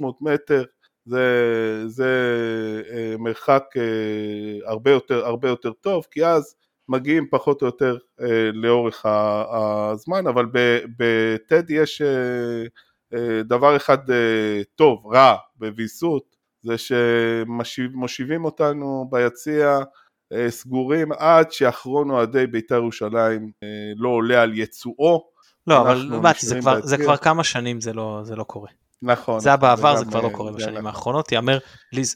200-300 מטר זה, זה אה, מרחק אה, הרבה יותר, הרבה יותר טוב כי אז מגיעים פחות או יותר לאורך הזמן אבל בטדי יש דבר אחד טוב, רע בוויסות זה שמושיבים אותנו ביציע סגורים עד שאחרון אוהדי בית"ר ירושלים לא עולה על יצואו לא, אבל באתי, זה, כבר, זה כבר כמה שנים זה לא, זה לא קורה. נכון. זה היה בעבר, זה כבר לא קורה בשנים האחרונות, יאמר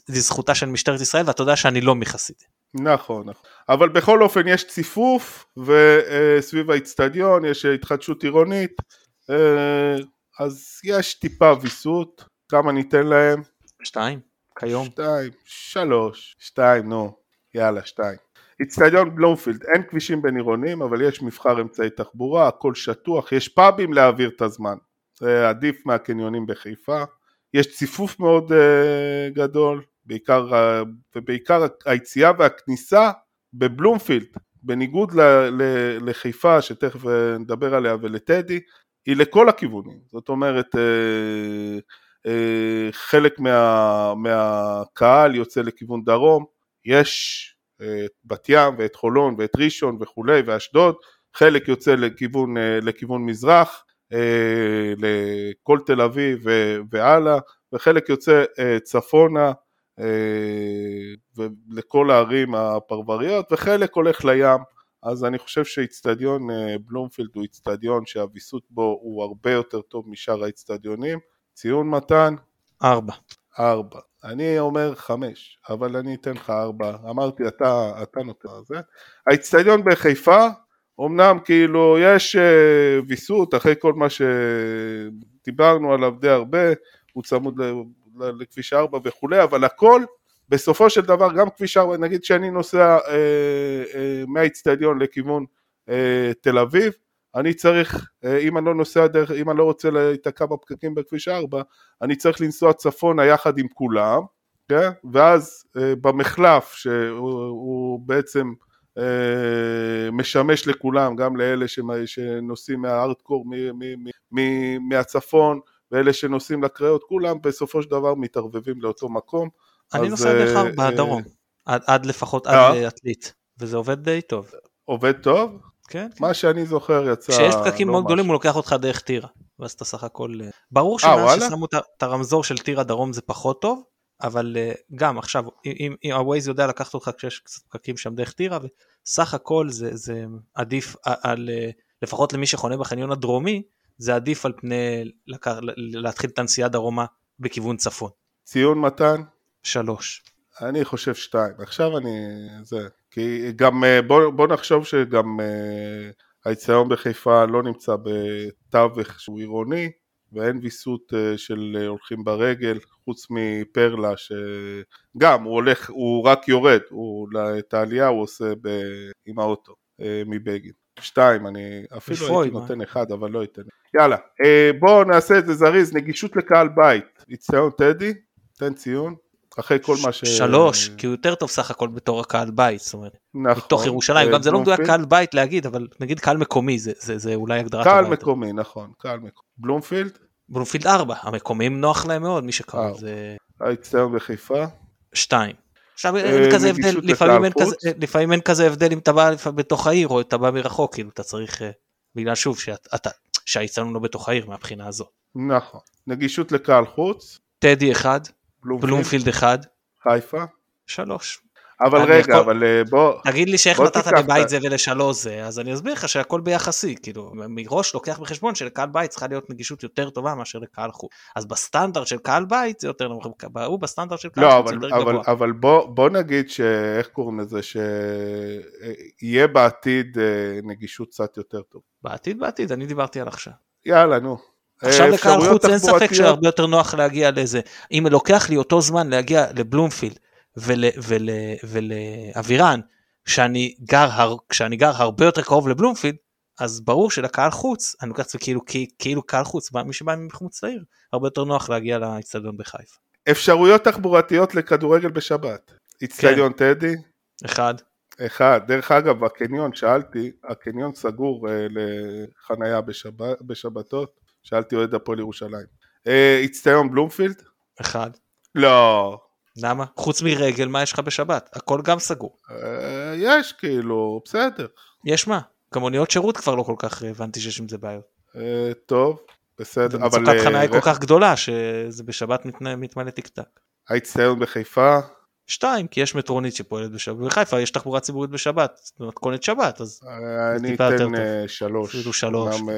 לזכותה של משטרת ישראל, ואתה יודע שאני לא מחסיד. נכון, נכון. אבל בכל אופן יש ציפוף, וסביב האיצטדיון יש התחדשות עירונית, אה, אז יש טיפה ויסות, כמה ניתן להם? שתיים, כיום. שתיים, שלוש, שתיים, נו, יאללה, שתיים. איצטדיון בלומפילד, אין כבישים בין עירונים אבל יש מבחר אמצעי תחבורה, הכל שטוח, יש פאבים להעביר את הזמן, זה עדיף מהקניונים בחיפה, יש ציפוף מאוד uh, גדול, בעיקר, ובעיקר היציאה והכניסה בבלומפילד, בניגוד ל, ל, לחיפה שתכף אה, נדבר עליה ולטדי, היא לכל הכיוונים, זאת אומרת uh, uh, חלק מה, מהקהל יוצא לכיוון דרום, יש את בת ים ואת חולון ואת ראשון וכולי ואשדוד, חלק יוצא לכיוון, אה, לכיוון מזרח, אה, לכל תל אביב והלאה, וחלק יוצא צפונה לכל הערים הפרבריות, וחלק הולך לים. אז אני חושב שאיצטדיון בלומפילד הוא איצטדיון שהוויסות בו הוא הרבה יותר טוב משאר האיצטדיונים. ציון מתן? ארבע. ארבע. אני אומר חמש, אבל אני אתן לך ארבע. אמרתי, אתה, אתה נותן על זה. האיצטדיון בחיפה, אמנם כאילו יש uh, ויסות אחרי כל מה שדיברנו עליו די הרבה, הוא צמוד לכביש ארבע וכולי, אבל הכל בסופו של דבר גם כביש ארבע, נגיד שאני נוסע uh, uh, מהאיצטדיון לכיוון uh, תל אביב, אני צריך, אה, אם אני לא נוסע דרך, אם אני לא רוצה להיתקע בפקקים בכביש 4, אני צריך לנסוע צפונה יחד עם כולם, כן? ואז אה, במחלף שהוא בעצם אה, משמש לכולם, גם לאלה שנוסעים מהארדקור מהצפון ואלה שנוסעים לקריות, כולם בסופו של דבר מתערבבים לאותו מקום. אני נוסע דרך ארבע בדרום, עד לפחות עד עתלית, וזה עובד די טוב. עובד טוב? כן. מה שאני זוכר יצא... כשיש פקקים לא מאוד גדולים הוא לוקח אותך דרך טירה, ואז אתה סך הכל... אה, ברור אה, שמאז ששמו את הרמזור של טירה דרום זה פחות טוב, אבל אה, גם עכשיו, אם, אם הווייז יודע לקחת אותך כשיש קצת פקקים שם דרך טירה, וסך הכל זה, זה עדיף על, לפחות למי שחונה בחניון הדרומי, זה עדיף על פני להתחיל את הנסיעה דרומה בכיוון צפון. ציון מתן? שלוש. אני חושב שתיים. עכשיו אני... זה... כי גם אה, בוא, בוא נחשוב שגם אה, האיצטדיון בחיפה לא נמצא בתווך שהוא עירוני ואין ויסות אה, של הולכים ברגל חוץ מפרלה שגם הוא הולך, הוא רק יורד, הוא, את העלייה הוא עושה ב, עם האוטו מבגין. שתיים, אני אפילו הייתי נותן אחד אבל לא אתן. יאללה, בואו נעשה את זה זריז, נגישות לקהל בית, איצטדיון טדי, תן ציון. אחרי כל מה ש... שלוש, כי הוא יותר טוב סך הכל בתור הקהל בית, זאת אומרת, נכון, מתוך ירושלים, גם זה לא מדויק קהל בית להגיד, אבל נגיד קהל מקומי, זה, זה, זה אולי הגדרה טובה יותר. קהל מקומי, נכון, קהל מקומי. בלומפילד? בלומפילד ארבע, המקומיים נוח להם מאוד, מי שקרא, זה... האצטדיון בחיפה? שתיים. עכשיו אין אה, כזה הבדל, לפעמים אין כזה, לפעמים אין כזה הבדל אם אתה בא בתוך העיר או אתה בא מרחוק, כאילו אתה צריך, אה, בגלל שוב שהאצטדיון לא בתוך העיר מהבחינה הזאת. נכון. נגישות לקהל חוץ? טדי אחד. בלומפילד אחד. חיפה? שלוש. אבל רגע, יכול... אבל אה, בוא... תגיד לי שאיך נתת לבית זה ולשלוש זה, אז אני אסביר לך שהכל ביחסי, כאילו, מראש לוקח בחשבון שלקהל בית צריכה להיות נגישות יותר טובה מאשר לקהל חוץ. אז בסטנדרט של קהל בית זה יותר נמוך, הוא בסטנדרט של קהל לא, חוץ זה יותר אבל, גבוה. אבל בוא, בוא נגיד שאיך קוראים לזה, שיהיה בעתיד אה, נגישות קצת יותר טוב. בעתיד בעתיד, אני דיברתי על עכשיו. יאלה, נו. עכשיו לקהל חוץ אין ספק שהרבה יותר נוח להגיע לזה. אם לוקח לי אותו זמן להגיע לבלומפילד ולאבירן, כשאני גר, הר, כשאני גר הרבה יותר קרוב לבלומפילד, אז ברור שלקהל חוץ, אני לוקח את זה כאילו, כאילו קהל חוץ, מי שבא מחוץ לעיר, הרבה יותר נוח להגיע לאצטדיון בחיפה. אפשרויות תחבורתיות לכדורגל בשבת. אצטדיון כן. טדי? אחד. אחד. דרך אגב, הקניון, שאלתי, הקניון סגור אה, לחנייה בשבת, בשבתות. שאלתי אוהד הפועל ירושלים. איצטדיון בלומפילד? אחד. לא. למה? חוץ מרגל, מה יש לך בשבת? הכל גם סגור. אה, יש, כאילו, בסדר. יש מה? גם מוניות שירות כבר לא כל כך הבנתי שיש עם זה בעיות. אה, טוב, בסדר, אבל... מצוקת חניה היא כל כך גדולה שזה בשבת מתמלא טיק טק. האיצטדיון בחיפה? שתיים, כי יש מטרונית שפועלת בשבת, בחיפה יש תחבורה ציבורית בשבת, מתכונת שבת, אז אני אתן שלוש, אפילו שלוש. אמנם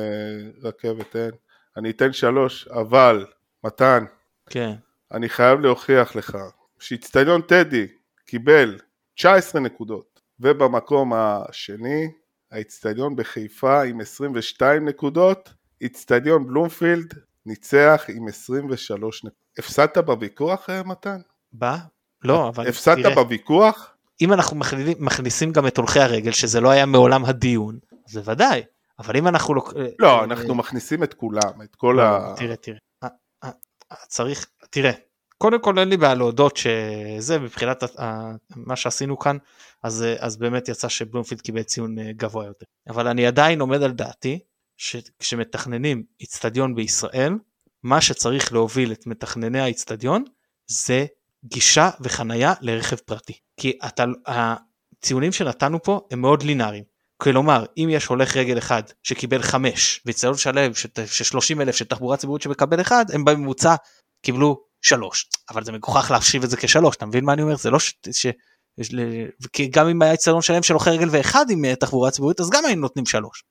רכבת אין. אני אתן שלוש, אבל, מתן, כן. אני חייב להוכיח לך שאיצטדיון טדי קיבל 19 נקודות, ובמקום השני, האיצטדיון בחיפה עם 22 נקודות, איצטדיון בלומפילד ניצח עם 23 נקודות. הפסדת בוויכוח, אה, מתן? בא? לא, אבל הפסדת תראה. בוויכוח? אם אנחנו מכניסים גם את הולכי הרגל, שזה לא היה מעולם הדיון, זה ודאי. אבל אם אנחנו לא... לא, אנחנו מכניסים את כולם, את כל לא, ה... תראה, תראה. צריך, תראה, קודם כל אין לי בעיה להודות שזה מבחינת מה שעשינו כאן, אז, אז באמת יצא שבלומפילד קיבל ציון אה, גבוה יותר. אבל אני עדיין עומד על דעתי, שכשמתכננים איצטדיון בישראל, מה שצריך להוביל את מתכנני האיצטדיון זה גישה וחנייה לרכב פרטי. כי אתה, הציונים שנתנו פה הם מאוד לינאריים. כלומר אם יש הולך רגל אחד שקיבל 5 ואיצטדיון שלם של 30 אלף של תחבורה ציבורית שמקבל 1 הם בממוצע קיבלו 3 אבל זה מגוחך להחשיב את זה כשלוש אתה מבין מה אני אומר? זה לא ש... ש... כי גם אם היה איצטדיון שלם של הולכי רגל ואחד עם אה, תחבורה ציבורית אז גם היינו נותנים 3.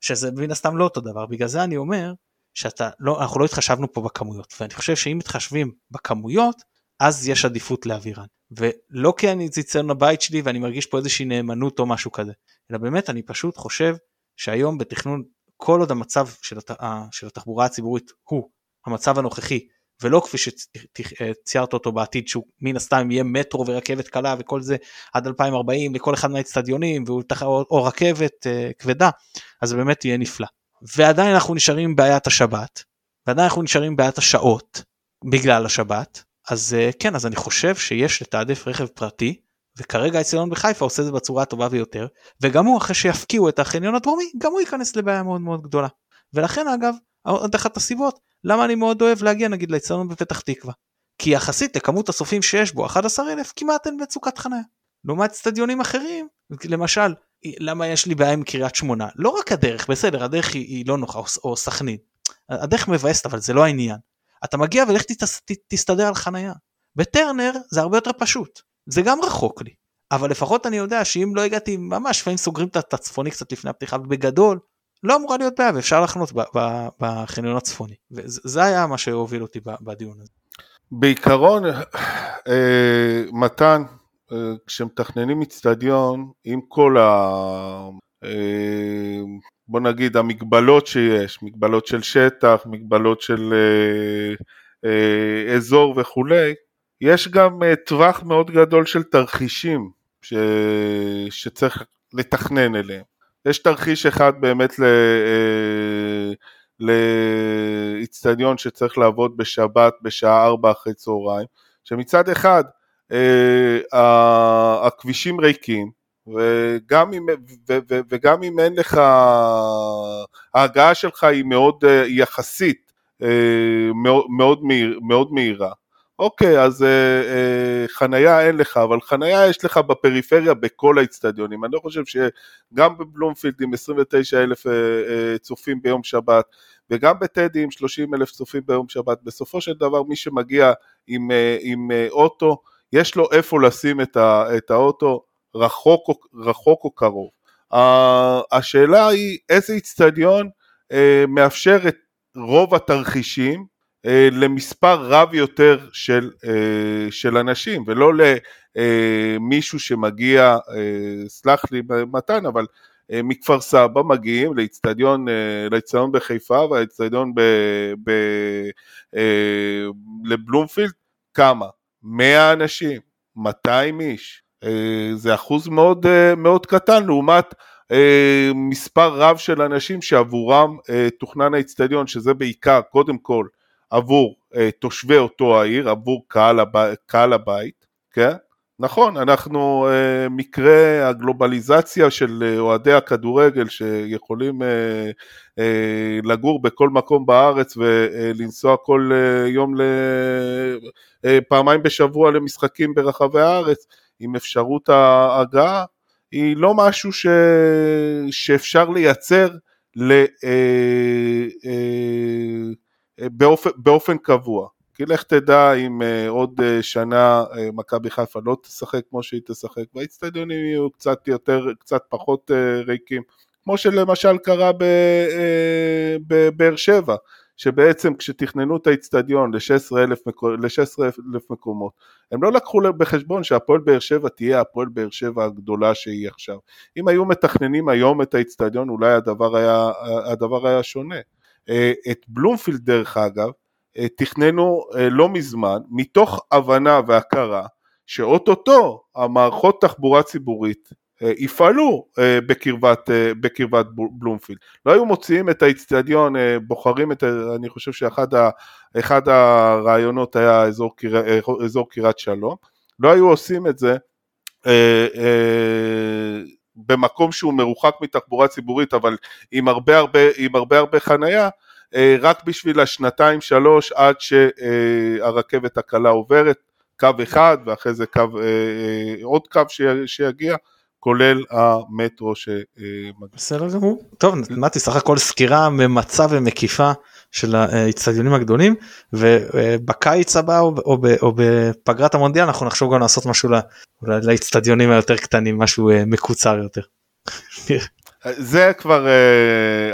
שזה מן הסתם לא אותו דבר. בגלל זה אני אומר שאתה לא אנחנו לא התחשבנו פה בכמויות. ואני חושב שאם מתחשבים בכמויות אז יש עדיפות לאווירן. ולא כי אני ציציון הבית שלי ואני מרגיש פה איזושהי נאמנות או משהו כזה אלא באמת אני פשוט חושב שהיום בתכנון כל עוד המצב של, הת... של התחבורה הציבורית הוא המצב הנוכחי ולא כפי שציירת אותו בעתיד שהוא מן הסתם יהיה מטרו ורכבת קלה וכל זה עד 2040 לכל אחד מהאצטדיונים או רכבת uh, כבדה אז באמת יהיה נפלא. ועדיין אנחנו נשארים בעיית השבת ועדיין אנחנו נשארים בעיית השעות בגלל השבת אז uh, כן אז אני חושב שיש לתעדף רכב פרטי וכרגע האצטדיון בחיפה עושה זה בצורה הטובה ביותר וגם הוא אחרי שיפקיעו את החניון הדרומי גם הוא ייכנס לבעיה מאוד מאוד גדולה. ולכן אגב עוד אחת הסיבות למה אני מאוד אוהב להגיע נגיד לאצטדיון בפתח תקווה. כי יחסית לכמות הסופים שיש בו 11,000 כמעט אין מצוקת חניה. לעומת אצטדיונים אחרים למשל למה יש לי בעיה עם קריית שמונה? לא רק הדרך בסדר הדרך היא, היא לא נוחה או סכנין. הדרך מבאסת אבל זה לא העניין. אתה מגיע ולך תס, ת, תסתדר על חניה. בטרנר זה הרבה יותר פשוט. זה גם רחוק לי. אבל לפחות אני יודע שאם לא הגעתי ממש לפעמים סוגרים את הצפוני קצת לפני הפתיחה בגדול לא אמורה להיות בעיה ואפשר לחנות בחניון הצפוני וזה היה מה שהוביל אותי בדיון הזה. בעיקרון אה, מתן אה, כשמתכננים אצטדיון עם כל ה... אה, בוא נגיד המגבלות שיש, מגבלות של שטח, מגבלות של אזור וכולי, יש גם טווח מאוד גדול של תרחישים ש... שצריך לתכנן אליהם. יש תרחיש אחד באמת ל... אה, לאיצטדיון שצריך לעבוד בשבת בשעה ארבע אחרי צהריים, שמצד אחד אה, הכבישים ריקים, וגם אם, ו, ו, וגם אם אין לך, ההגעה שלך היא מאוד אה, יחסית מאוד, מאוד, מהיר, מאוד מהירה, אוקיי, אז אה, אה, חנייה אין לך, אבל חנייה יש לך בפריפריה בכל האיצטדיונים. אני לא חושב שגם בבלומפילד עם 29 אלף אה, אה, צופים ביום שבת, וגם בטדי עם 30 אלף צופים ביום שבת, בסופו של דבר מי שמגיע עם, אה, עם אה, אוטו, יש לו איפה לשים את, ה, את האוטו, רחוק, רחוק או קרוב. השאלה היא איזה איצטדיון אה, מאפשר את רוב התרחישים, למספר רב יותר של, אה, של אנשים, ולא למישהו שמגיע, אה, סלח לי מתן, אבל מכפר סבא מגיעים לאיצטדיון בחיפה והאיצטדיון לבלומפילד, כמה? 100 אנשים, 200 איש, זה אחוז מאוד, מאוד קטן לעומת מספר רב של אנשים שעבורם תוכנן האיצטדיון, שזה בעיקר, קודם כל, עבור אה, תושבי אותו העיר, עבור קהל, הב... קהל הבית, כן? נכון, אנחנו אה, מקרה הגלובליזציה של אה, אוהדי הכדורגל שיכולים אה, אה, לגור בכל מקום בארץ ולנסוע כל אה, יום, ל... אה, פעמיים בשבוע למשחקים ברחבי הארץ עם אפשרות ההגעה, היא לא משהו ש... שאפשר לייצר ל... אה, אה, באופן, באופן קבוע. כי לך תדע אם uh, עוד uh, שנה uh, מכבי חיפה לא תשחק כמו שהיא תשחק, והאיצטדיונים יהיו קצת יותר, קצת פחות uh, ריקים, כמו שלמשל קרה בבאר שבע, שבעצם כשתכננו את האיצטדיון ל-16,000 מקומות, הם לא לקחו בחשבון שהפועל באר שבע תהיה הפועל באר שבע הגדולה שהיא עכשיו. אם היו מתכננים היום את האיצטדיון אולי הדבר היה, הדבר היה שונה. אה, את בלומפילד דרך אגב, אה, תכננו אה, לא מזמן, מתוך הבנה והכרה שאו-טו-טו המערכות תחבורה ציבורית יפעלו בקרבת, בקרבת בלומפילד. לא היו מוציאים את האיצטדיון, בוחרים את, אני חושב שאחד הרעיונות היה אזור, אזור קריית שלום, לא היו עושים את זה במקום שהוא מרוחק מתחבורה ציבורית אבל עם הרבה הרבה, עם הרבה, הרבה חנייה אה, רק בשביל השנתיים שלוש עד שהרכבת הקלה עוברת, קו אחד ואחרי זה קו, אה, אה, עוד קו שיגיע, כולל המטרו ש... בסדר גמור. טוב, נתתי סך הכל סקירה ממצה ומקיפה של האיצטדיונים הגדולים ובקיץ הבא או, או, או בפגרת המונדיאל אנחנו נחשוב גם לעשות משהו לאיצטדיונים היותר קטנים משהו מקוצר יותר. [laughs] זה כבר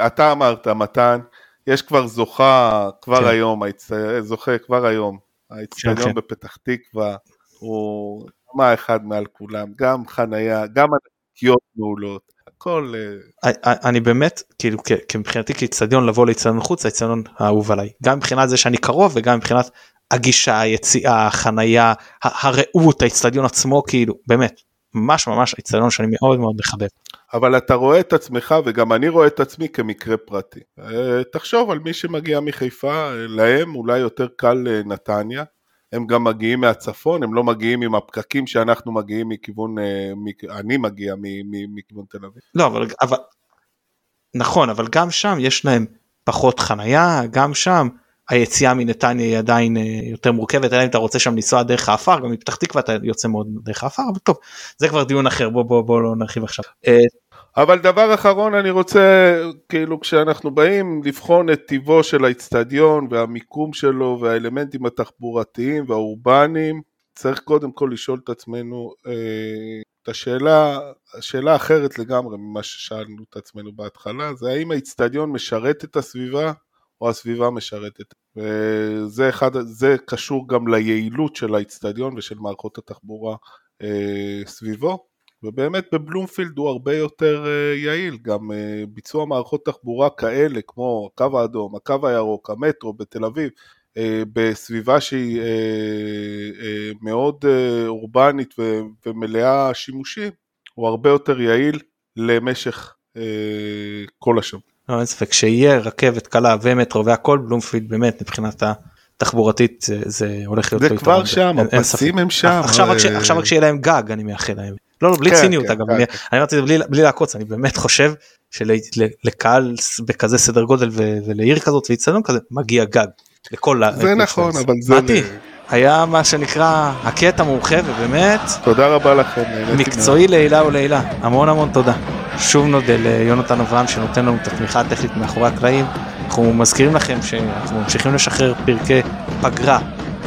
אתה אמרת מתן יש כבר זוכה כבר כן. היום זוכה כבר היום האיצטדיון כן, כן. בפתח תקווה הוא מה אחד מעל כולם גם חנייה גם ענקיות מעולות הכל אה, אני באמת כאילו מבחינתי כאיצטדיון לבוא לאיצטדיון חוץ האיצטדיון האהוב עליי גם מבחינת זה שאני קרוב וגם מבחינת הגישה היציאה החנייה הרעות האיצטדיון עצמו כאילו באמת ממש ממש איצטדיון שאני מאוד מאוד מחבב. אבל אתה רואה את עצמך וגם אני רואה את עצמי כמקרה פרטי. אה, תחשוב על מי שמגיע מחיפה, להם אולי יותר קל אה, נתניה, הם גם מגיעים מהצפון, הם לא מגיעים עם הפקקים שאנחנו מגיעים מכיוון, אה, אני מגיע מכיוון תל אביב. לא, אבל, אבל נכון, אבל גם שם יש להם פחות חנייה, גם שם היציאה מנתניה היא עדיין יותר מורכבת, אלא אם אתה רוצה שם לנסוע דרך האפר, גם מפתח תקווה אתה יוצא מאוד דרך האפר, אבל טוב, זה כבר דיון אחר, בוא בוא בוא לא נרחיב עכשיו. אבל דבר אחרון אני רוצה, כאילו כשאנחנו באים לבחון את טיבו של האיצטדיון והמיקום שלו והאלמנטים התחבורתיים והאורבניים, צריך קודם כל לשאול את עצמנו אה, את השאלה, השאלה אחרת לגמרי ממה ששאלנו את עצמנו בהתחלה, זה האם האיצטדיון משרת את הסביבה או הסביבה משרתת. וזה אחד, זה קשור גם ליעילות של האיצטדיון ושל מערכות התחבורה אה, סביבו. ובאמת בבלומפילד הוא הרבה יותר uh, יעיל, גם uh, ביצוע מערכות תחבורה כאלה כמו הקו האדום, הקו הירוק, המטרו בתל אביב, uh, בסביבה שהיא מאוד אורבנית ומלאה שימושים, הוא הרבה יותר יעיל למשך כל השבוע. לא, אין ספק שיהיה רכבת קלה ומטרו והכל בלומפילד באמת מבחינת התחבורתית זה, זה הולך להיות זה כבר שם, הפסים הם שם. עכשיו רק שיהיה להם גג אני מאחל להם. לא, לא בלי כן, ציניות כן, אגב, כן, אני, כן. אני אמרתי בלי, בלי לעקוץ, אני באמת חושב שלקהל בכזה סדר גודל ולעיר כזאת ואיצטדיון כזה מגיע גג. לכל זה נכון, אבל זה... מתי, היה מה שנקרא הקטע מומחה ובאמת... תודה רבה לכם. מקצועי לעילה ולעילה, המון המון תודה. שוב נודה ליונתן אברהם שנותן לנו את התמיכה הטכנית מאחורי הקלעים. אנחנו מזכירים לכם שאנחנו ממשיכים לשחרר פרקי פגרה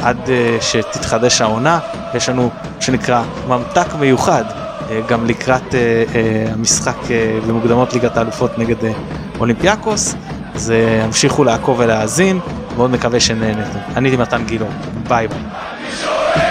עד uh, שתתחדש העונה, יש לנו שנקרא ממתק מיוחד גם לקראת אה, אה, המשחק במוקדמות ליגת האלופות נגד אולימפיאקוס, אז המשיכו לעקוב ולהאזין, מאוד מקווה שנהנתם. אני מתן גילאור, ביי ביי.